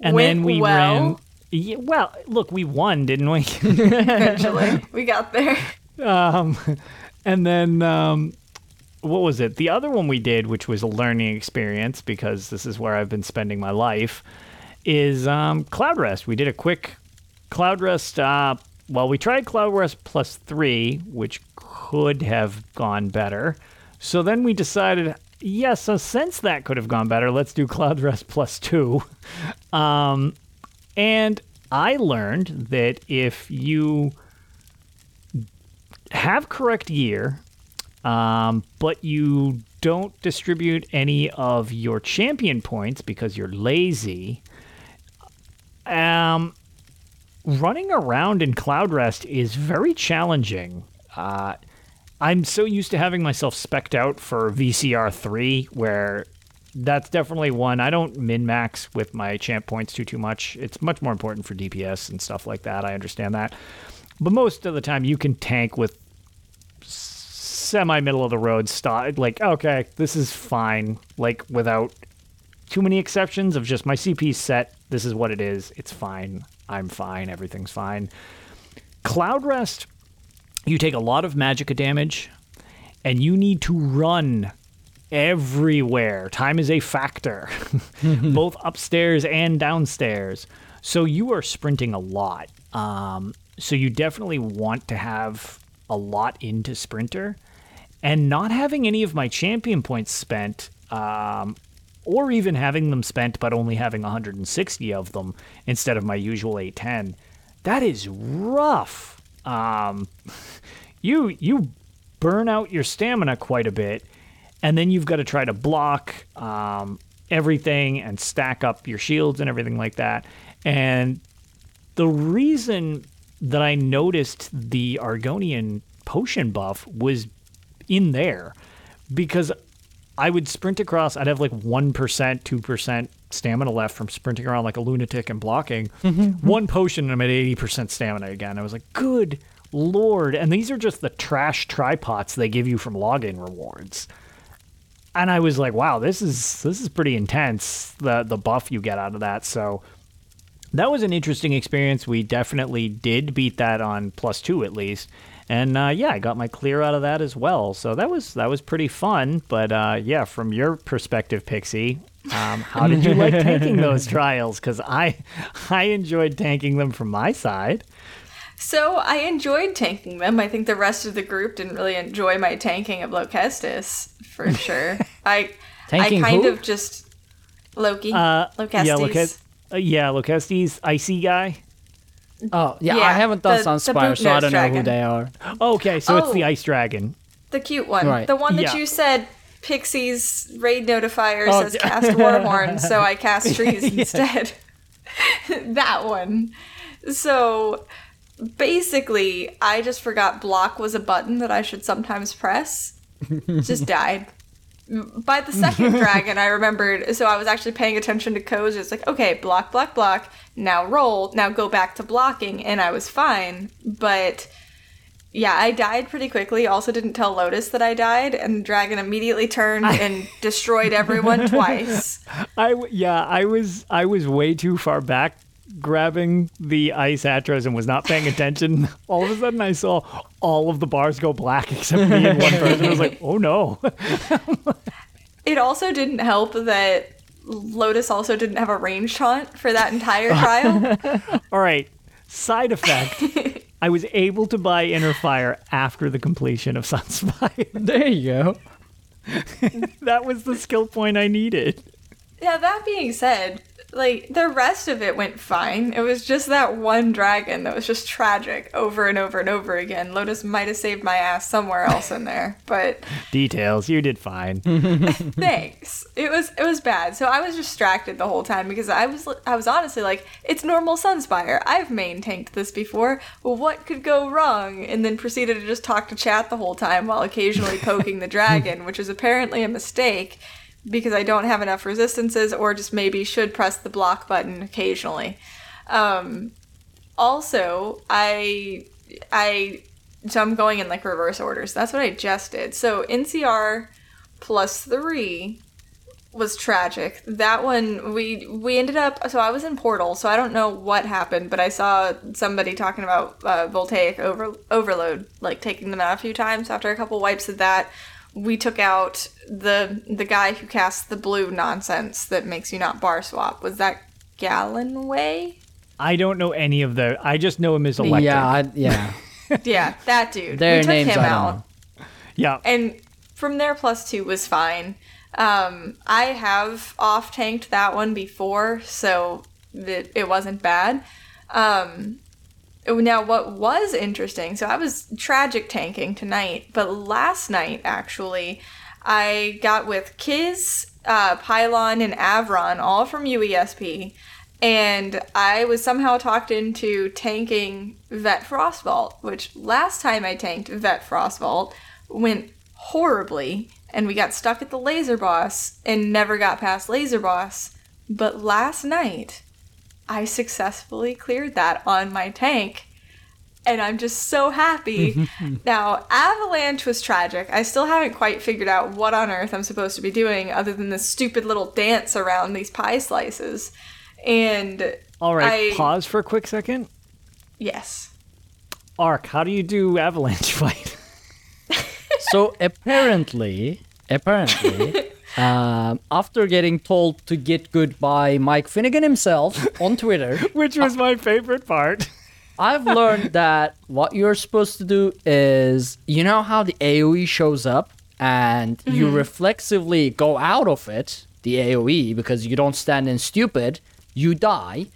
and then we well? ran. Yeah, well, look, we won, didn't we? Eventually, we got there. um, and then um, what was it? The other one we did, which was a learning experience because this is where I've been spending my life, is um, Cloudrest. We did a quick Cloudrest. Uh, well, we tried Cloudrest plus three, which could have gone better. So then we decided, yes, so since that could have gone better, let's do Cloudrest plus two. Um, and I learned that if you have correct gear, um, but you don't distribute any of your champion points because you're lazy, um, running around in Cloudrest is very challenging. Uh, I'm so used to having myself specked out for VCR 3, where that's definitely one. I don't min max with my champ points too too much. It's much more important for DPS and stuff like that. I understand that, but most of the time you can tank with semi middle of the road style. Like okay, this is fine. Like without too many exceptions of just my CP set. This is what it is. It's fine. I'm fine. Everything's fine. Cloudrest, you take a lot of magicka damage, and you need to run everywhere. Time is a factor, both upstairs and downstairs. So you are sprinting a lot. Um, so you definitely want to have a lot into sprinter, and not having any of my champion points spent. Um, or even having them spent but only having 160 of them instead of my usual 810 that is rough. Um, you you burn out your stamina quite a bit and then you've got to try to block um, everything and stack up your shields and everything like that. And the reason that i noticed the argonian potion buff was in there because I would sprint across. I'd have like one percent, two percent stamina left from sprinting around like a lunatic and blocking. Mm-hmm. One potion, and I'm at eighty percent stamina again. I was like, good lord! And these are just the trash tripods they give you from login rewards. And I was like, wow, this is this is pretty intense. The the buff you get out of that. So that was an interesting experience. We definitely did beat that on plus two at least. And uh, yeah, I got my clear out of that as well. So that was that was pretty fun. But uh, yeah, from your perspective, Pixie, um, how did you like tanking those trials? Because I I enjoyed tanking them from my side. So I enjoyed tanking them. I think the rest of the group didn't really enjoy my tanking of Lokkestiiz for sure. I Tanking I kind who? of just Loki. Uh, Lokkestiiz. Yeah, Locest, uh, yeah, Lokkestiiz, icy guy. Oh, yeah, Yeah, I haven't done the- the Sunspire, so I don't know who they are. Okay, so it's Oh. the ice dragon. The cute one. Right. The one that Yeah. you said Pixie's raid notifier Oh, says d- cast Warhorn, so I cast trees instead. that one. So basically, I just forgot block was a button that I should sometimes press. just died. By the second dragon, I remembered. So I was actually paying attention to codes. It's like, okay, block, block, block. Now roll. Now go back to blocking, and I was fine. But yeah, I died pretty quickly. Also, didn't tell Lotus that I died, and the dragon immediately turned and destroyed everyone twice. I w- yeah, I was I was way too far back grabbing the ice atros and was not paying attention. All of a sudden, I saw all of the bars go black except me and one person. I was like, oh no. It also didn't help that Lotus also didn't have a range taunt for that entire trial. All right. Side effect. I was able to buy Inner Fire after the completion of Sunspire. There you go. that was the skill point I needed. yeah, that being said, like the rest of it went fine. It was just that one dragon that was just tragic over and over and over again. Lotus might have saved my ass somewhere else in there, but Details. You did fine. thanks. It was it was bad. So I was distracted the whole time because I was I was honestly like, it's normal Sunspire. I've main tanked this before. Well, what could go wrong? And then proceeded to just talk to chat the whole time while occasionally poking the dragon, which is apparently a mistake because I don't have enough resistances or just maybe should press the block button occasionally. Um, also, I I so I'm going in like reverse orders. That's what I just did. So NCR plus three was tragic. That one we we ended up. So I was in Portal, so I don't know what happened, but I saw somebody talking about uh, voltaic over overload, like taking them out a few times after a couple wipes of that. We took out the the guy who casts the blue nonsense that makes you not bar swap. Was that Galenwe? I don't know any of the. I just know him as electric. Yeah, I, yeah. yeah, that dude. Their we took names him out. know. Yeah. and from there plus two was fine um, i have off tanked that one before so it, it wasn't bad um, now what was interesting so i was tragic tanking tonight but last night actually i got with kiz uh, pylon and avron all from uesp and I was somehow talked into tanking Vet Frostvault, which last time I tanked Vet Frostvault went horribly, and we got stuck at the laser boss and never got past laser boss. But last night, I successfully cleared that on my tank, and I'm just so happy. now, Avalanche was tragic. I still haven't quite figured out what on earth I'm supposed to be doing other than this stupid little dance around these pie slices. And All right. I- Pause for a quick second. yes. Ark, how do you do avalanche fight? so apparently, apparently, um, after getting told to get good by Mike Finnegan himself on Twitter, Which was my favorite part. I've learned that what you're supposed to do is, you know how the AOE shows up and you reflexively go out of it, the AOE, because you don't stand in stupid, you die.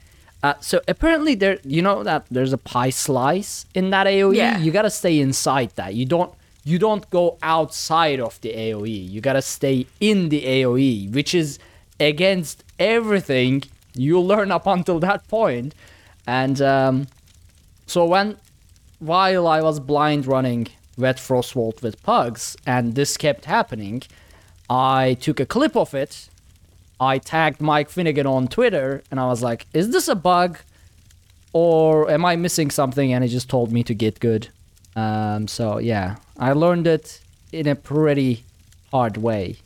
Uh, so apparently there, you know that there's a pie slice in that AOE. Yeah. You gotta stay inside that. You don't, you don't go outside of the AOE. You gotta stay in the AOE, which is against everything you learn up until that point. And um, so when while I was blind running Vet Frostvault with pugs and this kept happening, I took a clip of it. I tagged Mike Finnegan on Twitter and I was like, "Is this a bug or am I missing something?" And he just told me to get good. Um, so yeah, I learned it in a pretty hard way.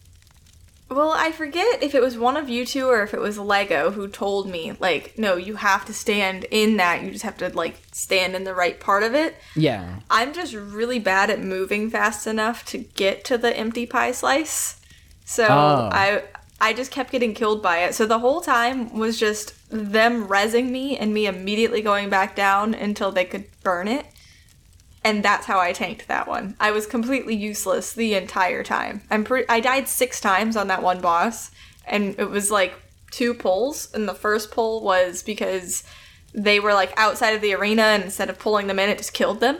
Well, I forget if it was one of you two or if it was Lego who told me, like, no, you have to stand in that. You just have to, like, stand in the right part of it. Yeah. I'm just really bad at moving fast enough to get to the empty pie slice. So Oh. I I just kept getting killed by it. So the whole time was just them resing me and me immediately going back down until they could burn it. And that's how I tanked that one. I was completely useless the entire time. I'm pre- I died 6 times on that one boss and it was like two pulls and the first pull was because they were like outside of the arena and instead of pulling them in it just killed them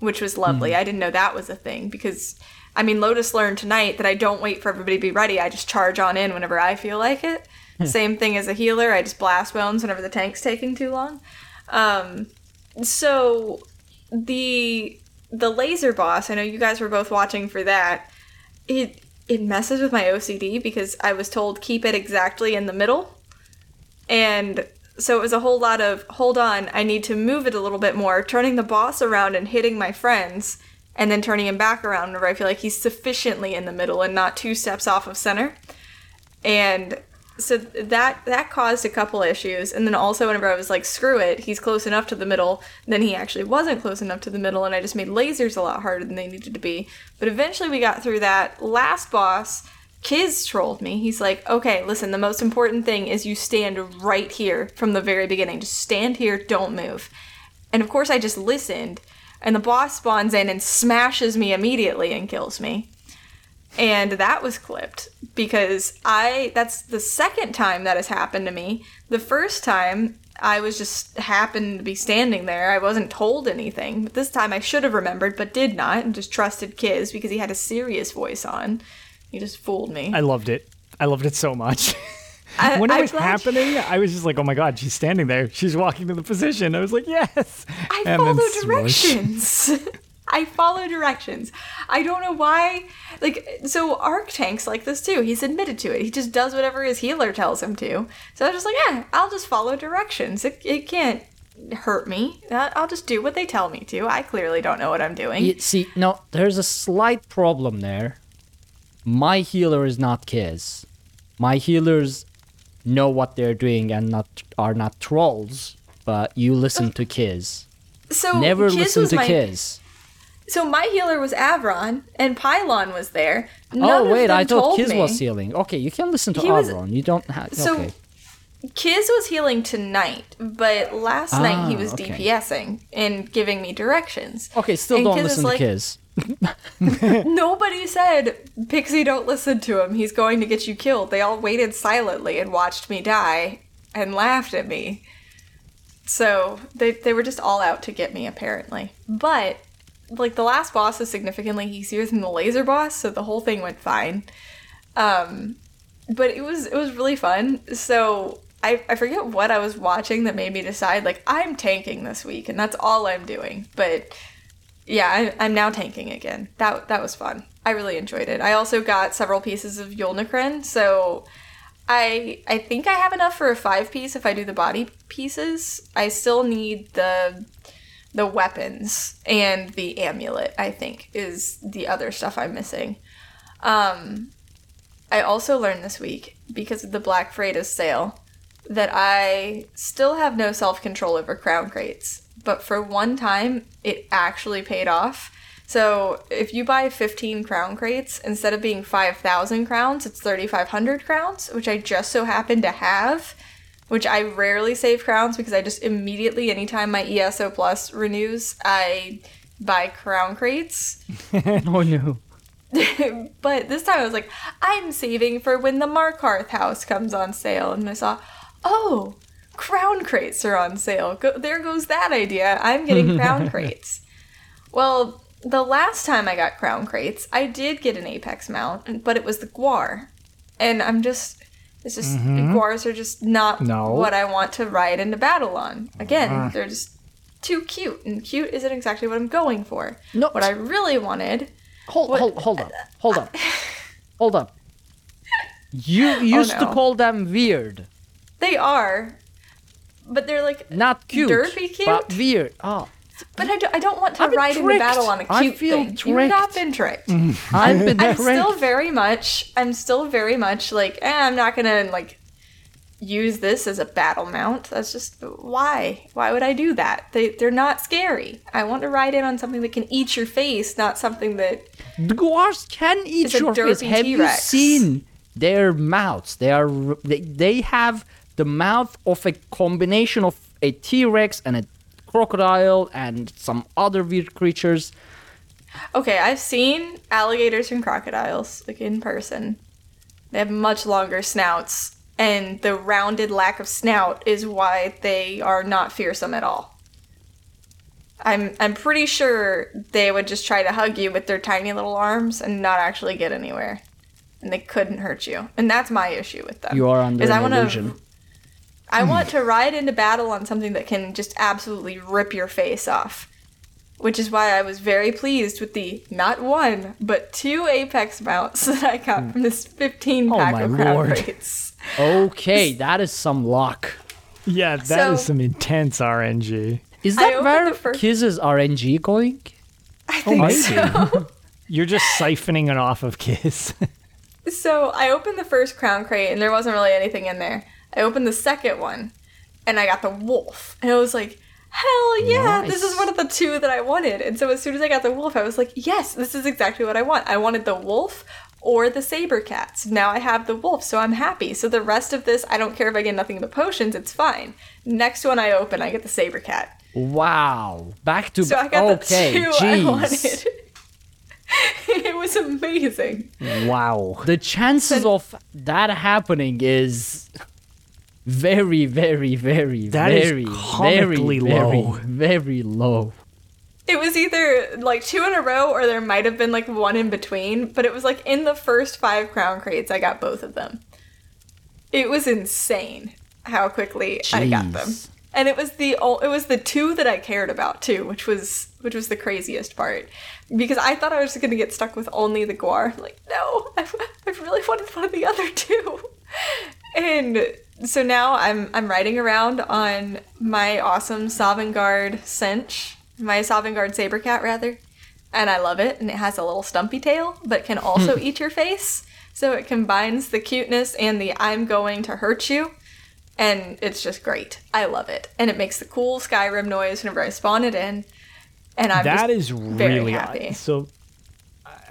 which was lovely. I didn't know that was a thing because i mean lotus learned tonight that i don't wait for everybody to be ready. I just charge on in whenever i feel like it. Same thing as a healer. I just blast bones whenever the tank's taking too long. Um, so the the laser boss i know you guys were both watching for that it it messes with my ocd because i was told keep it exactly in the middle. And so it was a whole lot of hold on i need to move it a little bit more turning the boss around and hitting my friends and then turning him back around whenever i feel like he's sufficiently in the middle and not two steps off of center. And so that that caused a couple issues and then also whenever i was like screw it he's close enough to the middle then he actually wasn't close enough to the middle and i just made lasers a lot harder than they needed to be but eventually we got through that last boss Kiz trolled me. He's like, okay, listen, the most important thing is you stand right here from the very beginning. Just stand here, don't move. And of course, I just listened, and the boss spawns in and smashes me immediately and kills me. And that was clipped because I that's the second time that has happened to me. The first time I was just happened to be standing there. I wasn't told anything. But this time I should have remembered but did not and just trusted Kiz because he had a serious voice on. He just fooled me. I loved it. I loved it so much. I- when it I'm was happening, I was just like, "Oh my god, she's standing there. She's walking to the position." I was like, "Yes." I And follow directions. I follow directions. I don't know why. Like, so Arc Tank's like this too. He's admitted to it. He just does whatever his healer tells him to. So I was just like, yeah, I'll just follow directions. It, it can't hurt me. I- I'll just do what they tell me to. I clearly don't know what I'm doing. You see, no, there's a slight problem there. My healer is not Kiz. My healers know what they're doing and not are not trolls. But you listen to Kiz. so Never Kiz listen was to my, Kiz. So my healer was Avron, and Pylon was there. None Oh wait, I thought told Kiz me. was healing. Okay, you can listen to He was- Avron. You don't have. So okay. Kiz was healing tonight, but last night he Ah, was okay. DPSing and giving me directions. Okay, still and don't Kiz is listen like- to Kiz. Nobody said, Pixie, don't listen to him. He's going to get you killed. They all waited silently and watched me die and laughed at me. So they, they were just all out to get me, apparently. But, like, the last boss is significantly easier than the laser boss, so the whole thing went fine. Um, but it was it was really fun. So I, I forget what I was watching that made me decide like I'm tanking this week and that's all I'm doing. But yeah, I, I'm now tanking again. That that was fun. I really enjoyed it. I also got several pieces of Yolnahkriin, so I I think I have enough for a five piece if I do the body pieces. I still need the the weapons and the amulet. I think is the other stuff I'm missing. Um, I also learned this week because of the Black Friday sale that I still have no self control over crown crates. But for one time, it actually paid off. So if you buy 15 crown crates, instead of being 5,000 crowns, it's 3,500 crowns, which I just so happen to have. Which I rarely save crowns because I just immediately, anytime my ESO Plus renews, I buy crown crates. oh no. but this time I was like, I'm saving for when the Markarth house comes on sale. And I saw, oh, crown crates are on sale. Go- there goes that idea. I'm getting crown crates. Well, the last time I got crown crates, I did get an Apex mount, but it was the Guar. And I'm just, it's just, mm-hmm. Guars are just not No. what I want to ride into battle on. Again, uh-huh. they're just too cute, and cute isn't exactly what I'm going for. No. What I really wanted Hold, What- hold, hold up, hold up, hold up. You oh, used to no. call them weird, They are, but they're like not cute, Derpy cute? but weird. Oh, But I, do, I don't want to I've been ride into tricked. battle on a cute feel thing. You've not been tricked. I've been I'm tricked. still very much. I'm still very much like. Eh, I'm not gonna like use this as a battle mount. That's just why. Why would I do that? They they're not scary. I want to ride in on something that can eat your face, not something that. The guars can eat It's a your face. Have you T-Rex. seen their mouths? They are they, they have the mouth of a combination of a T-Rex and a crocodile and some other weird creatures. Okay, I've seen alligators and crocodiles like in person. They have much longer snouts, and the rounded lack of snout is why they are not fearsome at all. I'm I'm pretty sure they would just try to hug you with their tiny little arms and not actually get anywhere. And they couldn't hurt you. And that's my issue with them. You are under is I wanna- illusion. I hmm. want to ride into battle on something that can just absolutely rip your face off. Which is why I was very pleased with the not one, but two Apex mounts that I got hmm. from this 15 Oh pack my of crown lord. crates. Okay, that is some luck. Yeah, that is So- some intense RNG. Is that opened where the fir- Kiz's RNG going? I oh think might so. You're just siphoning it off of Kiz. So I opened the first crown crate and there wasn't really anything in there. I opened the second one and I got the wolf. And I was like, hell yeah, this is one of the two that I wanted. And so as soon as I got the wolf, I was like, yes, this is exactly what I want. I wanted the wolf or the saber cats. Now I have the wolf, so I'm happy. So the rest of this, I don't care if I get nothing but potions, it's fine. Next one I open, I get the saber cat. Wow. Back to So I got okay. the two I wanted. it was was amazing. Wow. The chances of that happening is very, very, very, That is very, comically very, low. very, very low. It was either like two in a row or there might have been like one in between, but it was like in the first five crown crates, I got both of them. It was insane how quickly I got them. And it was the it was the two that I cared about too, which was which was the craziest part. Because I thought I was going to get stuck with only the Guar. Like, no, I, I really wanted one of the other two. And so now I'm I'm riding around on my awesome Sovngarde cinch, my Sovngarde Sabercat rather, and I love it. And it has a little stumpy tail, but can also hmm. eat your face. So it combines the cuteness and the I'm going to hurt you, and it's just great. I love it, and it makes the cool Skyrim noise whenever I spawn it in. And I'm That just is very really happy. so.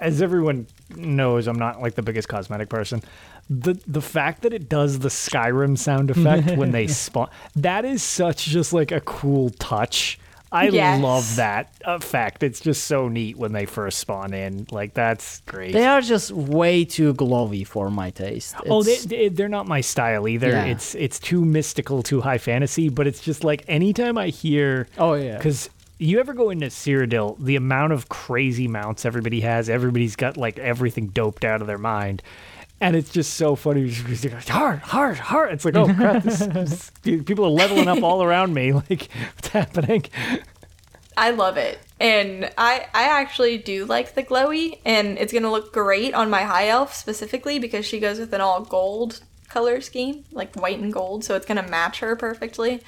As everyone knows, I'm not like the biggest cosmetic person. The the fact that it does the Skyrim sound effect when they spawn that is such just like a cool touch. I Yes. love that uh, effect. It's just so neat when they first spawn in. Like that's great. They are just way too glowy for my taste. Oh, they, they, they're not my style either. Yeah. It's it's too mystical, too high fantasy. But it's just like anytime I hear, Oh, yeah. because you ever go into Cyrodiil, the amount of crazy mounts everybody has, everybody's got like everything doped out of their mind. And it's just so funny. You're just like, hard, hard, hard. It's like, oh crap! This, this- people are leveling up all around me. Like, what's happening? I love it. And I I actually do like the glowy and it's going to look great on my high elf specifically because she goes with an all gold color scheme, like white and gold, so it's going to match her perfectly.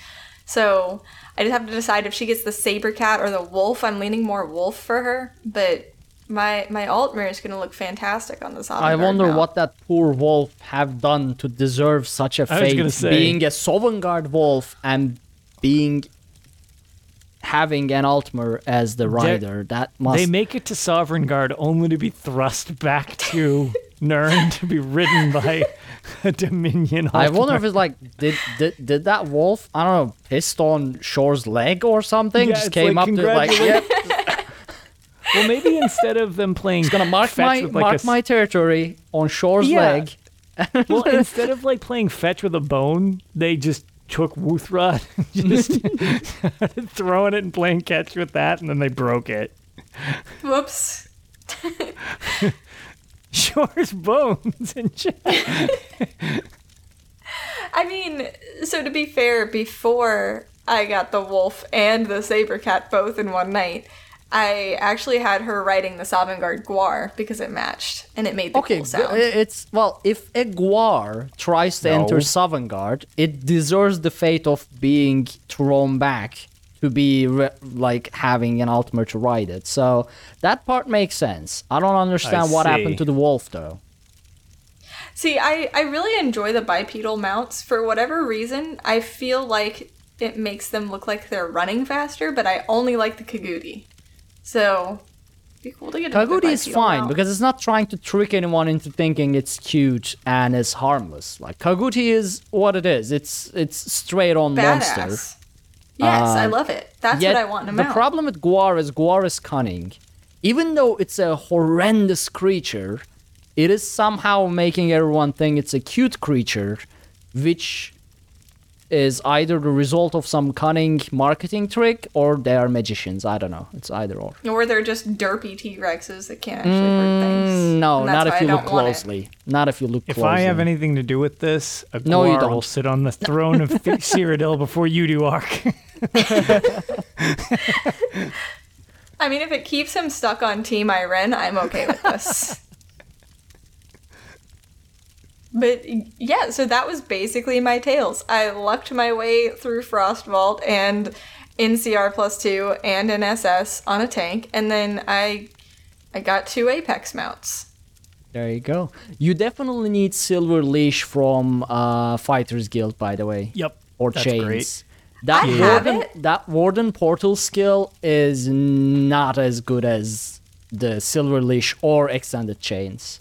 So, I just have to decide if she gets the saber cat or the wolf. I'm leaning more wolf for her, but my my Altmer is going to look fantastic on the Sovngarde I wonder mount. what that poor wolf have done to deserve such a fate, say- being a Sovngarde wolf and being having an Altmer as the rider. That must They make it to Sovngarde only to be thrust back to Nirn to be ridden by a Dominion. I wonder if it's like did did did that wolf I don't know pissed on Shor's leg or something? Yeah, Just came like, up to like "Congratulations." Yeah, Well, maybe instead of them playing, gonna mark fetch my with like mark a s- my territory on Shor's Yeah. leg. well, instead of like playing fetch with a bone, they just took Wuuthrad, and just started throwing it and playing catch with that, and then they broke it. Whoops. Shor's bones and shit. I mean, so to be fair, before I got the wolf and the saber cat both in one night, I actually had her riding the Sovngarde Guar because it matched and it made the Okay, cool g- sound. Eh, it's well, if a Guar tries to enter No. Sovngarde, it deserves the fate of being thrown back to be re- like having an Altmer to ride it. So that part makes sense. I don't understand what see. happened to the wolf though. See, I, I really enjoy the bipedal mounts. For whatever reason, I feel like it makes them look like they're running faster, but I only like the Kaguti. So, it'd be cool to get another Kaguti is fine mount. because it's not trying to trick anyone into thinking it's cute and is harmless. Like Kaguti is what it is. It's it's straight on monster. Badass. Yes, I uh, love it. That's Yet, what I want in a the mount. problem with Guar is Guar is cunning. Even though it's a horrendous creature, it is somehow making everyone think it's a cute creature, which is either the result of some cunning marketing trick or they are magicians. I don't know. It's either or. Or they're just derpy T Rexes that can't actually hurt things. Mm, no, not if you look don't want it. closely. Not if you look If closely. I have anything to do with this, a No, you will don't. sit on the throne of Cyrodiil before you do, Ark. I mean, if it keeps him stuck on Team Ayrenn, I'm okay with this. but yeah, so that was basically my tails. I lucked my way through Frostvault and NCR plus two and an SS on a tank, and then I I got two Apex mounts. There you go. You definitely need Silver Leash from uh, Fighters Guild, by the way. Yep, Or that's chains. great. That I have warden, it. that warden portal skill is not as good as the Silver Leash or extended chains.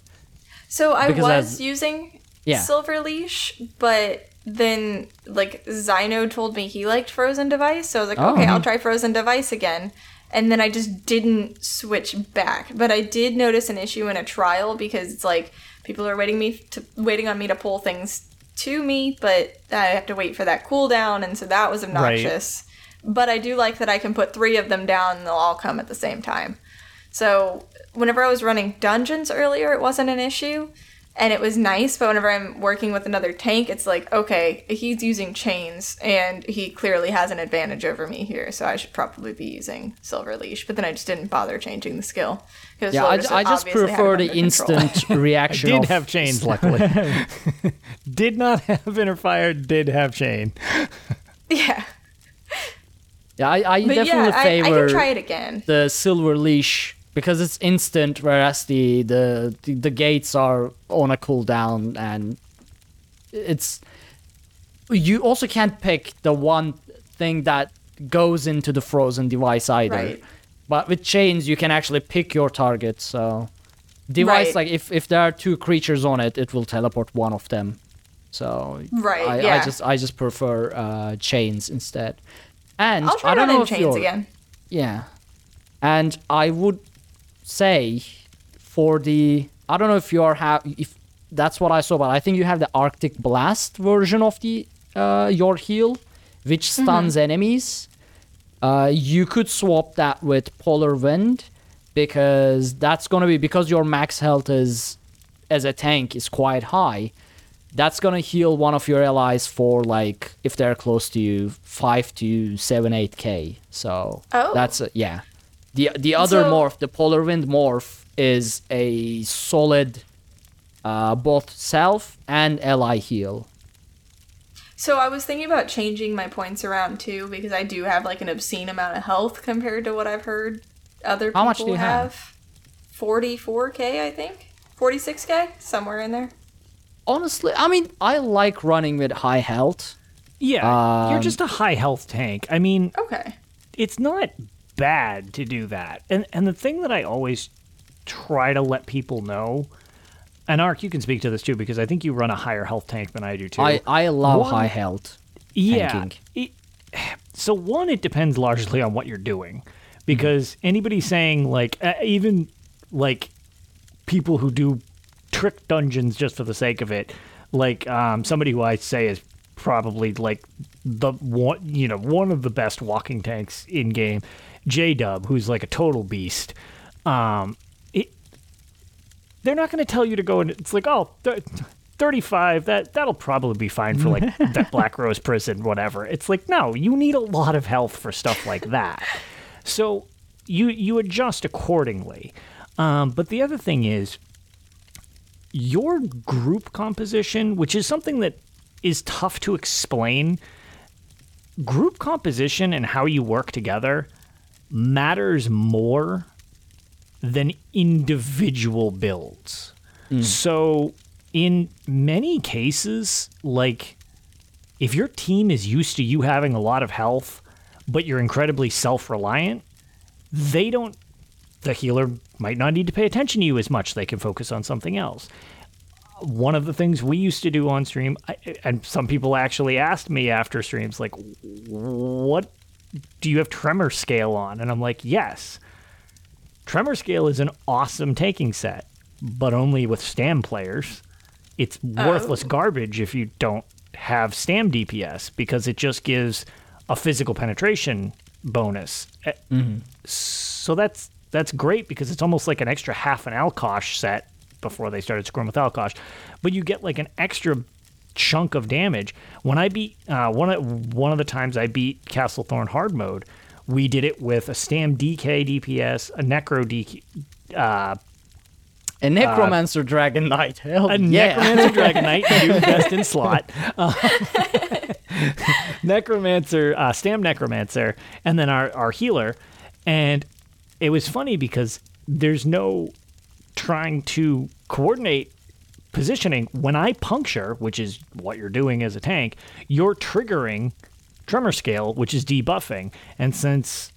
So I Because was as- using Yeah. Silver Leash, but then like Zyno told me he liked Frozen Device, so I was like, Oh. okay, I'll try Frozen Device again. and then I just didn't switch back. But I did notice an issue in a trial because it's like people are waiting me to waiting on me to pull things to me, but I have to wait for that cooldown, and so that was obnoxious. But I do like that I can put three of them down and they'll all come at the same time. So whenever I was running dungeons earlier, it wasn't an issue. And it was nice, but whenever I'm working with another tank, it's like, okay, he's using chains, and he clearly has an advantage over me here, so I should probably be using Silver Leash. But then I just didn't bother changing the skill. 'cause Yeah, I, I just prefer the instant reaction. Did have chains, luckily. did not have inner fire. Did have chain. yeah. Yeah, I, I definitely yeah, I, I favor can try it again. the silver leash because it's instant, whereas the, the the the gates are on a cooldown, and it's you also can't pick the one thing that goes into the frozen device either. Right. But with chains, you can actually pick your target. So device Right. like if if there are two creatures on it, it will teleport one of them. So Right, I, I just I just prefer uh, chains instead. And I'll try I don't know if chains you're, again. yeah. And I would say for the I don't know if you are have if that's what I saw, but I think you have the Arctic Blast version of the uh, your heal, which stuns enemies. Uh, you could swap that with Polar Wind because that's gonna be because your max health is as a tank is quite high. That's gonna heal one of your allies for like if they're close to you, five to seven, eight k. So Oh. that's a, yeah. The the other So- morph, the Polar Wind morph, is a solid, uh, both self and ally heal. So I was thinking about changing my points around too because I do have like an obscene amount of health compared to what I've heard other people How much do you have? 44k, I think. 46k, somewhere in there. Honestly, I mean, I like running with high health. Yeah, you're Um, just a high health tank. I mean, Okay. it's not bad to do that. And and the thing that I always try to let people know, and Ark, you can speak to this too because I think you run a higher health tank than I do too. I I love One- high health. yeah. it- so one, it depends largely on what you're doing, because anybody saying like uh, even like people who do trick dungeons just for the sake of it, like um, somebody who I say is probably like the one you know one of the best walking tanks in game, J Dub, who's like a total beast. Um, it, they're not going to tell you to go and it's like oh. th- 35 that that'll probably be fine for like that Blackrose Prison whatever it's like no you need a lot of health for stuff like that so you you adjust accordingly um, but the other thing is your group composition which is something that is tough to explain group composition and how you work together matters more than individual builds mm. so, in many cases, like if your team is used to you having a lot of health, but you're incredibly self reliant, they don't, the healer might not need to pay attention to you as much. They can focus on something else. One of the things we used to do on stream, I, and some people actually asked me after streams, like, what do you have Tremorscale on? And I'm like, yes. Tremorscale is an awesome taking set, but only with Stam players. It's worthless garbage if you don't have Stam DPS because it just gives a physical penetration bonus. Eh, So that's that's great because it's almost like an extra half an Alkosh set before they started screwing with Alkosh, but you get like an extra chunk of damage. When I beat uh, one of one of the times I beat Castle Thorn hard mode, we did it with a Stam DK DPS, a Necro DK, uh, A necromancer dragon knight. Hell a yeah. Necromancer Dragon Knight, you best in slot. Uh, Necromancer, uh, Stam Necromancer, and then our, our healer. And it was funny because there's no trying to coordinate positioning. When I puncture, which is what you're doing as a tank, you're triggering Tremorscale, which is debuffing. And since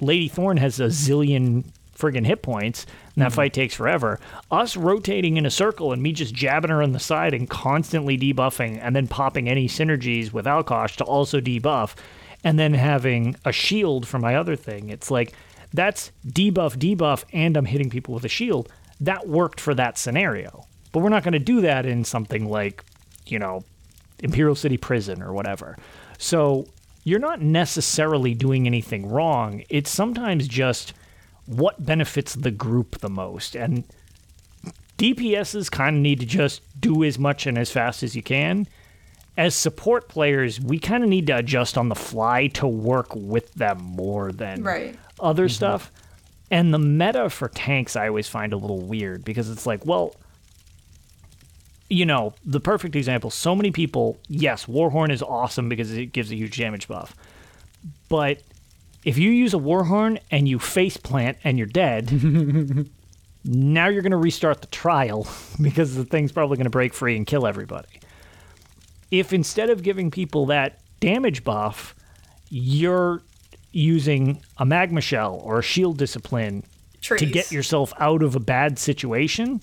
Lady Thorn has a zillion friggin' hit points, and that mm-hmm. fight takes forever. Us rotating in a circle and me just jabbing her on the side and constantly debuffing, and then popping any synergies with Alkosh to also debuff, and then having a shield for my other thing. It's like That's debuff, debuff, and I'm hitting people with a shield. That worked for that scenario. But we're not going to do that in something like, you know, Imperial City Prison or whatever. So you're not necessarily doing anything wrong. It's sometimes just what benefits the group the most. And DPSs kind of need to just do as much and as fast as you can. As support players, we kind of need to adjust on the fly to work with them more than Right. other mm-hmm. stuff. And the meta for tanks, I always find a little weird because it's like, well, you know, the perfect example so many people, yes, Warhorn is awesome because it gives a huge damage buff. But if you use a Warhorn and you face plant and you're dead, now you're going to restart the trial because the thing's probably going to break free and kill everybody. If instead of giving people that damage buff, you're using a magma shell or a shield discipline to get yourself out of a bad situation,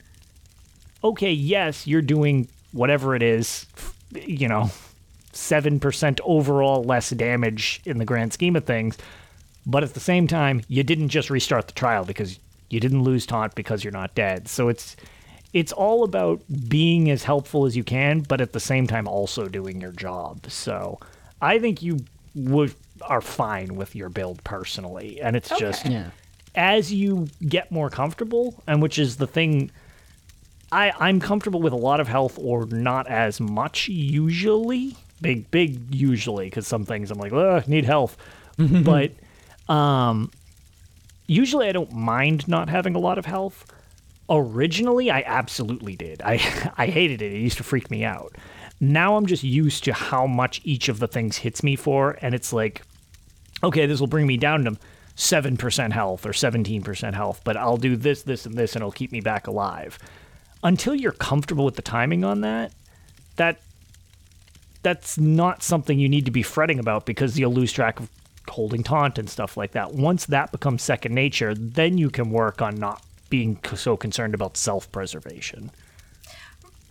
okay, yes, you're doing whatever it is, you know, 7% overall less damage in the grand scheme of things. But at the same time, you didn't just restart the trial because you didn't lose taunt because you're not dead. So it's it's all about being as helpful as you can, but at the same time also doing your job. So I think you would are fine with your build personally, and it's just Yeah. as you get more comfortable, and which is the thing I, I'm comfortable with a lot of health or not as much usually. Big, big usually, because some things I'm like, Ugh, need health. but um, usually I don't mind not having a lot of health. Originally, I absolutely did. I, I hated it. It used to freak me out. Now I'm just used to how much each of the things hits me for, and it's like, okay, this will bring me down to 7% health or 17% health, but I'll do this, this, and this, and it'll keep me back alive. Until you're comfortable with the timing on that, that that's not something you need to be fretting about because you'll lose track of holding taunt and stuff like that. Once that becomes second nature, then you can work on not being so concerned about self-preservation.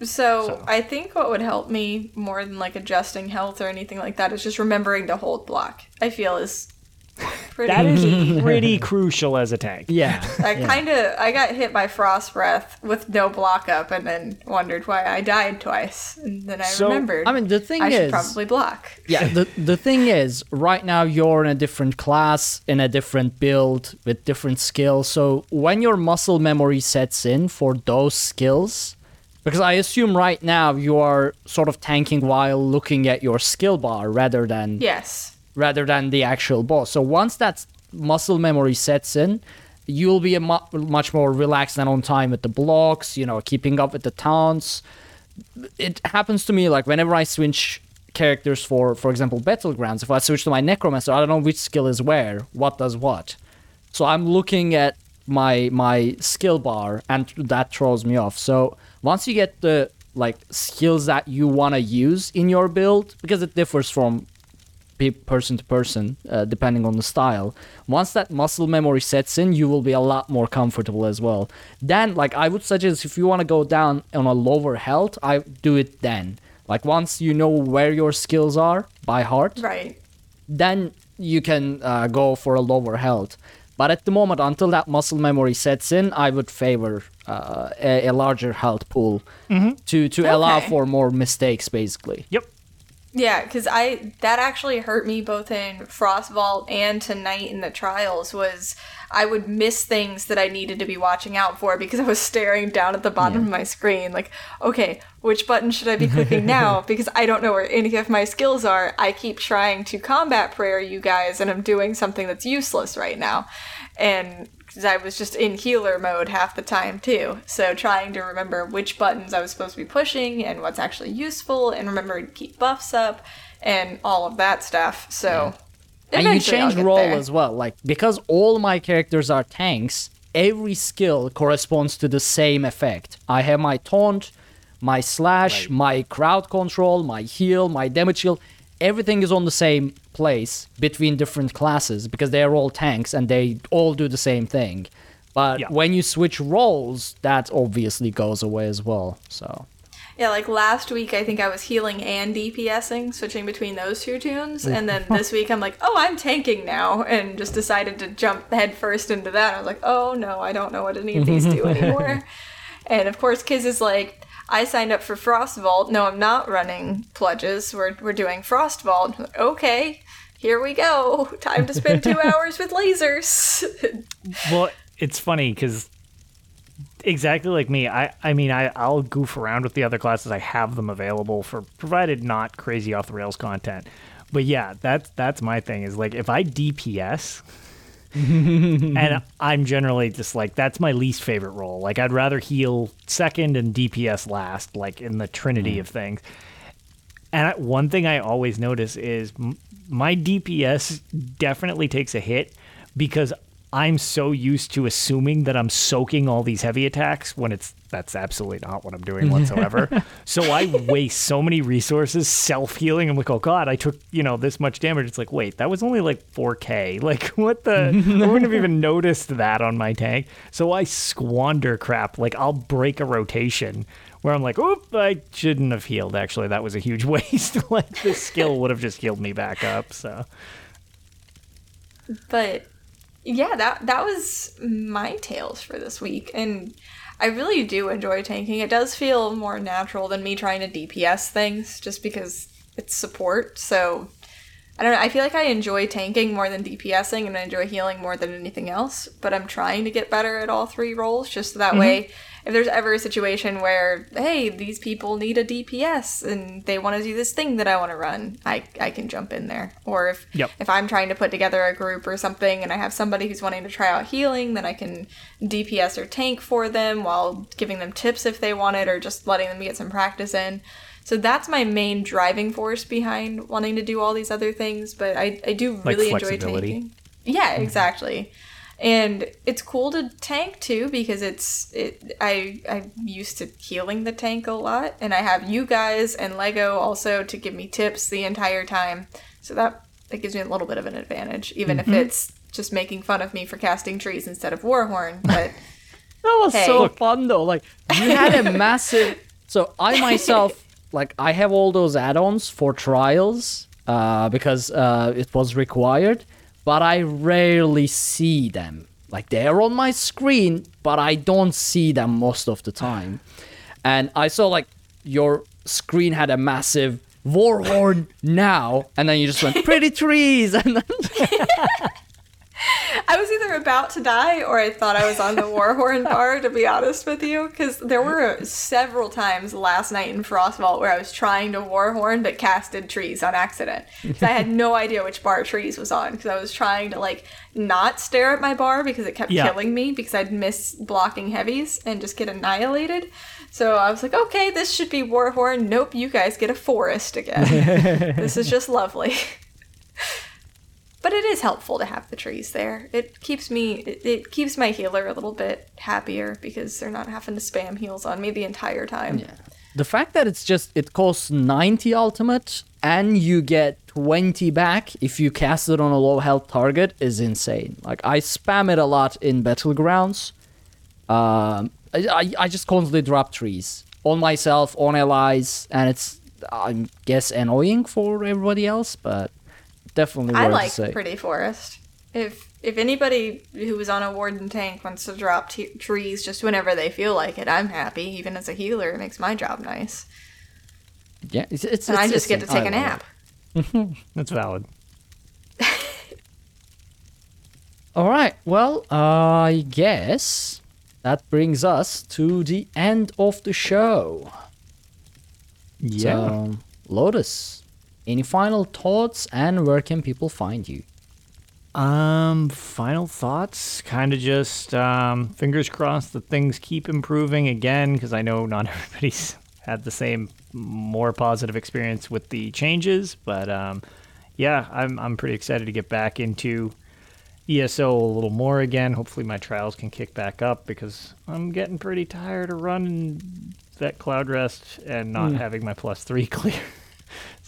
So, I think what would help me more than like adjusting health or anything like that is just remembering to hold block. I feel is pretty That key. is pretty crucial as a tank. Yeah. I kind of I got hit by frost breath with no block up and then wondered why I died twice and then I So, remembered. I mean, the thing I should is- probably block. yeah the, the thing is right now you're in a different class in a different build with different skills so when your muscle memory sets in for those skills because i assume right now you are sort of tanking while looking at your skill bar rather than Yes. rather than the actual boss. So once that muscle memory sets in, you'll be a mu- much more relaxed and on time with the blocks, you know, keeping up with the taunts. It happens to me like whenever I switch characters for, for example, battlegrounds. If I switch to my necromancer, I don't know which skill is where, what does what. So I'm looking at my my skill bar, and that throws me off. So once you get the like skills that you want to use in your build, because it differs from pe- person to person, uh, depending on the style. Once that muscle memory sets in, you will be a lot more comfortable as well. Then, like I would suggest, if you want to go down on a lower health, I do it then. Like once you know where your skills are by heart, Right. then you can uh, go for a lower health. But at the moment, until that muscle memory sets in, I would favor uh, a, a larger health pool to to allow for more mistakes, basically. Yep. Yeah, because I that actually hurt me both in Frostvault and tonight in the trials was I would miss things that I needed to be watching out for because I was staring down at the bottom of my screen like, okay, which button should I be clicking now? Because I don't know where any of my skills are. I keep trying to combat prayer you guys and I'm doing something that's useless right now. And I was just in healer mode half the time too. So trying to remember which buttons I was supposed to be pushing and what's actually useful and remembering to keep buffs up and all of that stuff. So and you change role there. as well like because all my characters are tanks every skill corresponds to the same effect. I have my taunt my slash my crowd control my heal my damage heal everything is on the same place between different classes because they are all tanks and they all do the same thing. But Yeah. when you switch roles that obviously goes away as well so Yeah, like last week, I think I was healing and DPSing, switching between those two toons. And then this week, I'm like, oh, I'm tanking now, and just decided to jump headfirst into that. I was like, oh no, I don't know what any of these do anymore. and of course, Kiz is like, I signed up for Frostvault. No, I'm not running pledges. We're, we're doing Frostvault. Okay, here we go. Time to spend two hours with lasers. Well, it's funny because exactly like me, I I mean I I'll goof around with the other classes. I have them available for provided not crazy off the rails content. But yeah, that's that's my thing is like if I DPS and I'm generally just like that's my least favorite role. Like I'd rather heal second and DPS last, like in the trinity mm. of things. And I, one thing I always notice is m- my DPS definitely takes a hit because I'm so used to assuming that I'm soaking all these heavy attacks when it's that's absolutely not what I'm doing whatsoever. so I waste so many resources self healing. I'm like, oh god, I took you know this much damage. It's like, wait, that was only like 4k. Like what the? I wouldn't have even noticed that on my tank. So I squander crap. Like I'll break a rotation where I'm like, oop, I shouldn't have healed. Actually, that was a huge waste. like this skill would have just healed me back up. So but yeah, that that was my tales for this week, and I really do enjoy tanking. It does feel more natural than me trying to DPS things, just because it's support. So I don't know. I feel like I enjoy tanking more than DPSing, and I enjoy healing more than anything else. But I'm trying to get better at all three roles, just so that mm-hmm. way, if there's ever a situation where hey, these people need a DPS and they want to do this thing that I want to run, I I can jump in there. Or if Yep. if I'm trying to put together a group or something, and I have somebody who's wanting to try out healing, then I can DPS or tank for them while giving them tips if they want it, or just letting them get some practice in. So that's my main driving force behind wanting to do all these other things. But I, I do Like really enjoy flexibility. tanking. Yeah, mm-hmm. exactly. And it's cool to tank too because it's it. I I'm used to healing the tank a lot, and I have you guys and Lego also to give me tips the entire time. So that that gives me a little bit of an advantage, even if it's just making fun of me for casting trees instead of Warhorn. But That was Hey. so fun though. Like you had a massive. So I myself, like, I have all those add-ons for trials uh, because uh, it was required, but I rarely see them. Like they're on my screen, but I don't see them most of the time. And I saw like your screen had a massive warhorn now, and then you just went pretty trees, and then I was either about to die or I thought I was on the Warhorn bar, to be honest with you, because there were several times last night in Frostvault where I was trying to Warhorn but casted trees on accident. 'Cause I had no idea which bar trees was on because I was trying to like not stare at my bar because it kept Yeah. killing me because I'd miss blocking heavies and just get annihilated. So I was like, okay, this should be Warhorn. Nope, you guys get a forest again. this is just lovely. But it is helpful to have the trees there. It keeps me it, it keeps my healer a little bit happier because they're not having to spam heals on me the entire time. the fact that it's just it costs 90 ultimate and you get 20 back if you cast it on a low health target is insane like i spam it a lot in battlegrounds um I, I just constantly drop trees on myself on allies and it's i guess annoying for everybody else but definitely I like say. Pretty Forest. If if anybody who was on a warden tank wants to drop t- trees just whenever they feel like it, I'm happy. Even as a healer, it makes my job nice. yeah it's, it's And I it's- just get to take I a love it. nap. that's valid. All right. Well, I guess that brings us to the end of the show. Yeah. So, Lotus, any final thoughts and where can people find you? Um, final thoughts. Kind of just um, fingers crossed that things keep improving again, because I know not everybody's had the same more positive experience with the changes. But um, yeah, I'm I'm pretty excited to get back into ESO a little more again. Hopefully, my trials can kick back up because I'm getting pretty tired of running that Cloudrest and not having my plus three clear.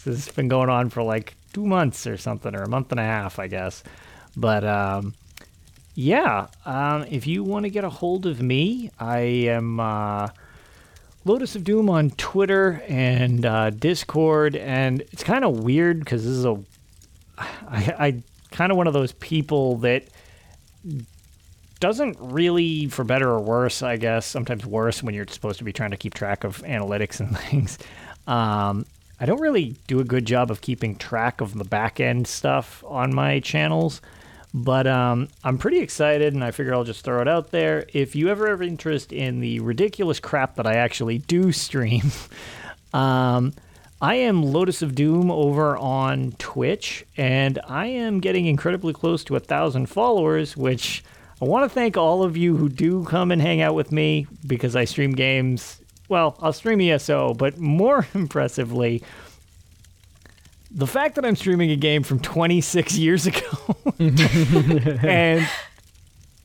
This has been going on for like two months or something, or a month and a half, I guess. But um, yeah, um, if you want to get a hold of me, I am uh, Lotus of Doom on Twitter and uh, Discord, and it's kind of weird because this is a I, I kind of one of those people that doesn't really, for better or worse, I guess, sometimes worse when you're supposed to be trying to keep track of analytics and things. Um, I don't really do a good job of keeping track of the back end stuff on my channels, but um, I'm pretty excited, and I figure I'll just throw it out there. If you ever have interest in the ridiculous crap that I actually do stream, um, I am Lotus of Doom over on Twitch, and I am getting incredibly close to a thousand followers, which I want to thank all of you who do come and hang out with me because I stream games. Well, I'll stream ESO, but more impressively, the fact that I'm streaming a game from 26 years ago and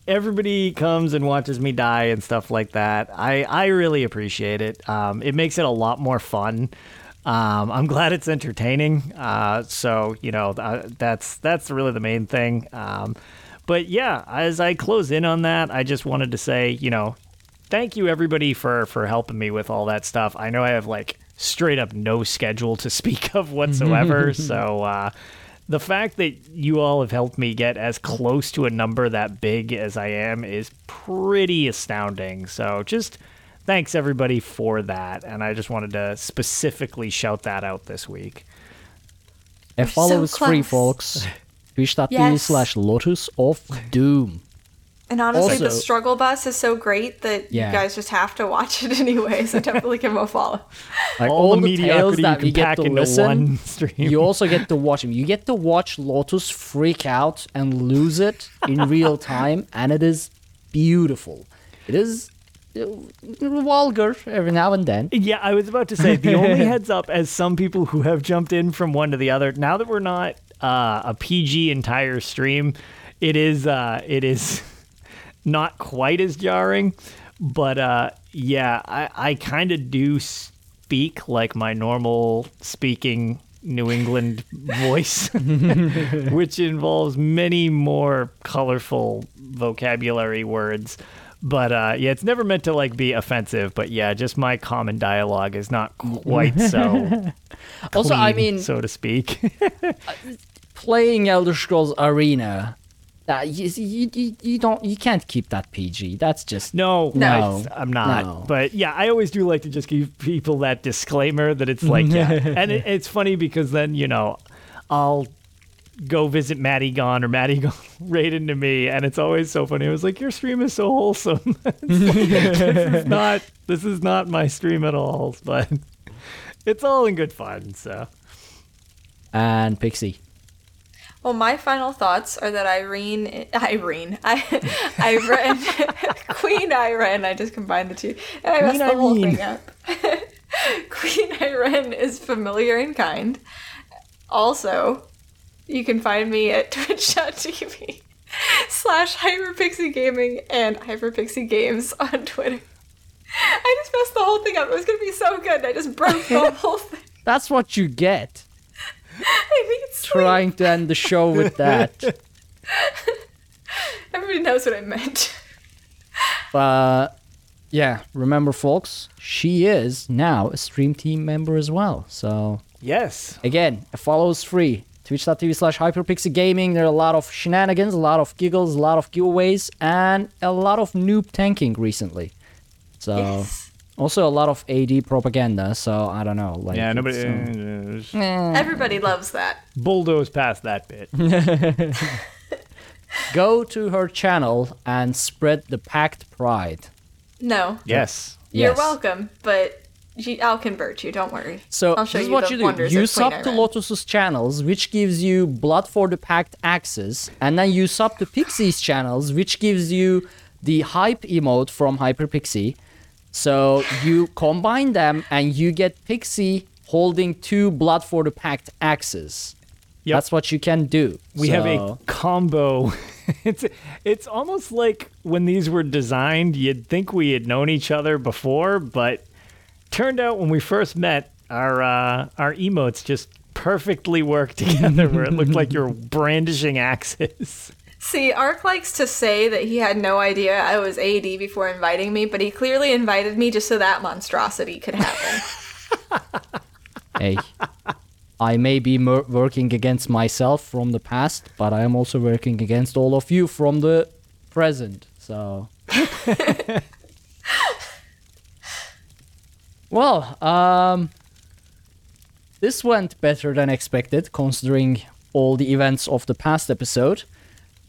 everybody comes and watches me die and stuff like that. I, I really appreciate it. Um, it makes it a lot more fun. Um, I'm glad it's entertaining. Uh, so you know uh, that's that's really the main thing. Um, but yeah, as I close in on that, I just wanted to say, you know, thank you everybody for for helping me with all that stuff. I know I have like straight up no schedule to speak of whatsoever, so uh, the fact that you all have helped me get as close to a number that big as I am is pretty astounding. So just thanks everybody for that, and I just wanted to specifically shout that out this week. A so follow is free, close. folks. Twitch.tv Yes. slash Lotus of Doom. And honestly, the struggle bus is so great that Yeah. you guys just have to watch it anyway. So definitely give them a follow. Like all, the, tales mediocrity you that can get pack to into listen, one stream. you also get to watch them. You get to watch Lotus freak out and lose it in real time, and it is beautiful. It is uh, vulgar every now and then. Yeah, I was about to say the only heads up as some people who have jumped in from one to the other. Now that we're not uh, a PG entire stream, it is uh, it is not quite as jarring, but uh, yeah, I, I kind of do speak like my normal speaking New England voice, which involves many more colorful vocabulary words. But uh, yeah, it's never meant to like be offensive. But yeah, just my common dialogue is not quite so. Also, I mean, so to speak. playing Elder Scrolls Arena, that you, you, you, you don't you can't keep that PG. That's just No, No, it's- I'm not. no. But yeah, I always do like to just give people that disclaimer that it's like, yeah. And it, it's funny because then, you know, I'll go visit Maddie Gone or Maddie Gone right into me. And it's always so funny. I was like, your stream is so wholesome. It's like, this is not, this is not my stream at all, but it's all in good fun. So and Pixie. Well, my final thoughts are that Ayrenn, Ayrenn, I, Ayrenn, Queen Ayrenn, I just combined the two, and I messed Queen the whole Ayrenn. thing up. Queen Ayrenn is familiar and kind. Also, you can find me at twitch.tv slash hyperpixie gaming and hyperpixie games on Twitter. I just messed the whole thing up. It was gonna be so good. I just broke the whole thing. That's what you get I think it's sweet. Trying to end the show with that. Everybody knows what I meant. But uh, yeah, remember, folks, she is now a stream team member as well. So yes, again, a follow is free. Twitch.tv slash hyperpixie gaming. There are a lot of shenanigans, a lot of giggles, a lot of giveaways, and a lot of noob tanking recently. So Yes. Also a lot of AD propaganda. So I don't know. Like yeah, nobody it's, um, uh, Everybody loves that. bulldoze past that bit. go to her channel and spread the Pact pride. No, yes. you're Yes. welcome, but she, I'll convert you. Don't worry. So I'll show this is you what you do. You sub to Ayrenn. Lotus's channels, which gives you Blood for the Pact access, and then you sub to Pixie's channels, which gives you the hype emote from Hyperpixie. So you combine them, and you get Pixie holding two Blood for the Pact axes. Yep. That's what you can do. We have a combo. it's it's almost like when these were designed, you'd think we had known each other before, but turned out when we first met, our uh, our emotes just perfectly worked together, where it looked like you're brandishing axes. See, Ark likes to say that he had no idea I was AD before inviting me, but he clearly invited me just so that monstrosity could happen. hey, I may be mer- working against myself from the past, but I am also working against all of you from the present. So. well, um, this went better than expected, considering all the events of the past episode.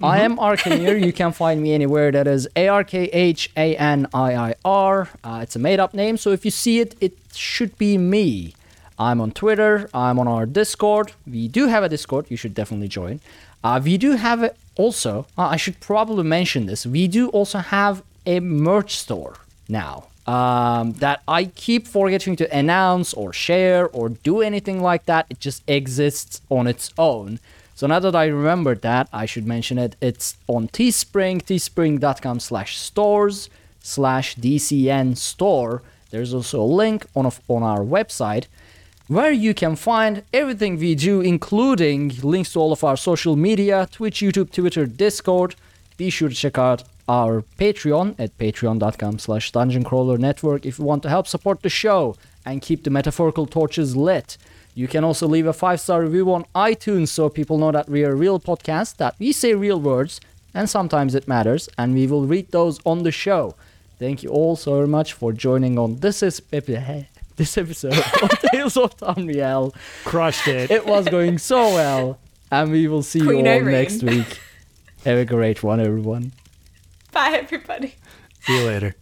I am Arcanir. you can find me anywhere. That is A R K H A N I I R. Uh, it's a made up name, so if you see it, it should be me. I'm on Twitter. I'm on our Discord. We do have a Discord. You should definitely join. Uh, we do have it also. Uh, I should probably mention this. We do also have a merch store now um, that I keep forgetting to announce or share or do anything like that. It just exists on its own. So now that I remembered that, I should mention it. It's on Teespring, teespring.com slash stores slash DCN store. There's also a link on, a, on our website where you can find everything we do, including links to all of our social media, Twitch, YouTube, Twitter, Discord. Be sure to check out our Patreon at patreon.com slash dungeon crawler network if you want to help support the show and keep the metaphorical torches lit. You can also leave a five star review on iTunes so people know that we are a real podcast, that we say real words, and sometimes it matters, and we will read those on the show. Thank you all so much for joining on this is this episode of Tales of Tamriel. Crushed it. It was going so well, and we will see Queen you all Ayrenn. next week. Have a great one, everyone. Bye, everybody. See you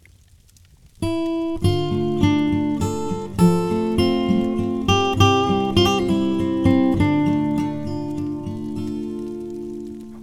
later.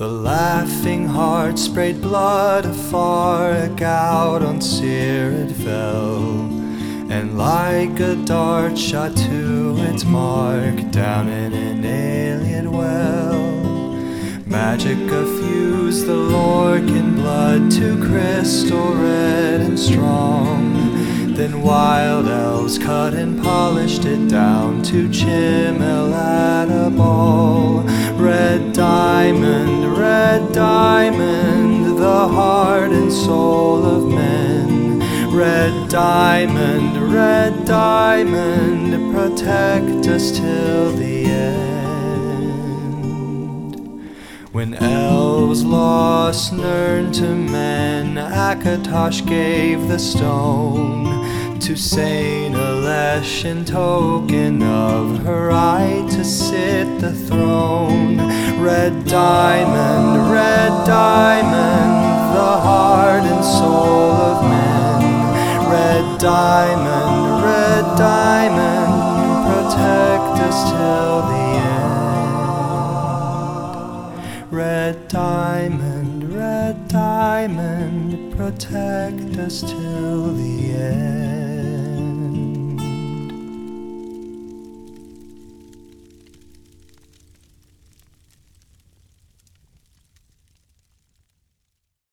The laughing heart sprayed blood afar, a gout on Seer it fell, and like a dart shot to its mark down in an Ayleid well. Magicka fused the Lorkhan blood to crystal red and strong. Then wild elves cut and polished it down to chimel at a ball. Red diamond, red diamond, the heart and soul of men. Red diamond, red diamond, protect us till the end. When elves lost Nirn to men, Akatosh gave the stone to Saint Alesh in token of her right to sit the throne. Red diamond, red diamond, the heart and soul of men. Red diamond, red diamond, protect us till Red diamond, red diamond, protect us till the end.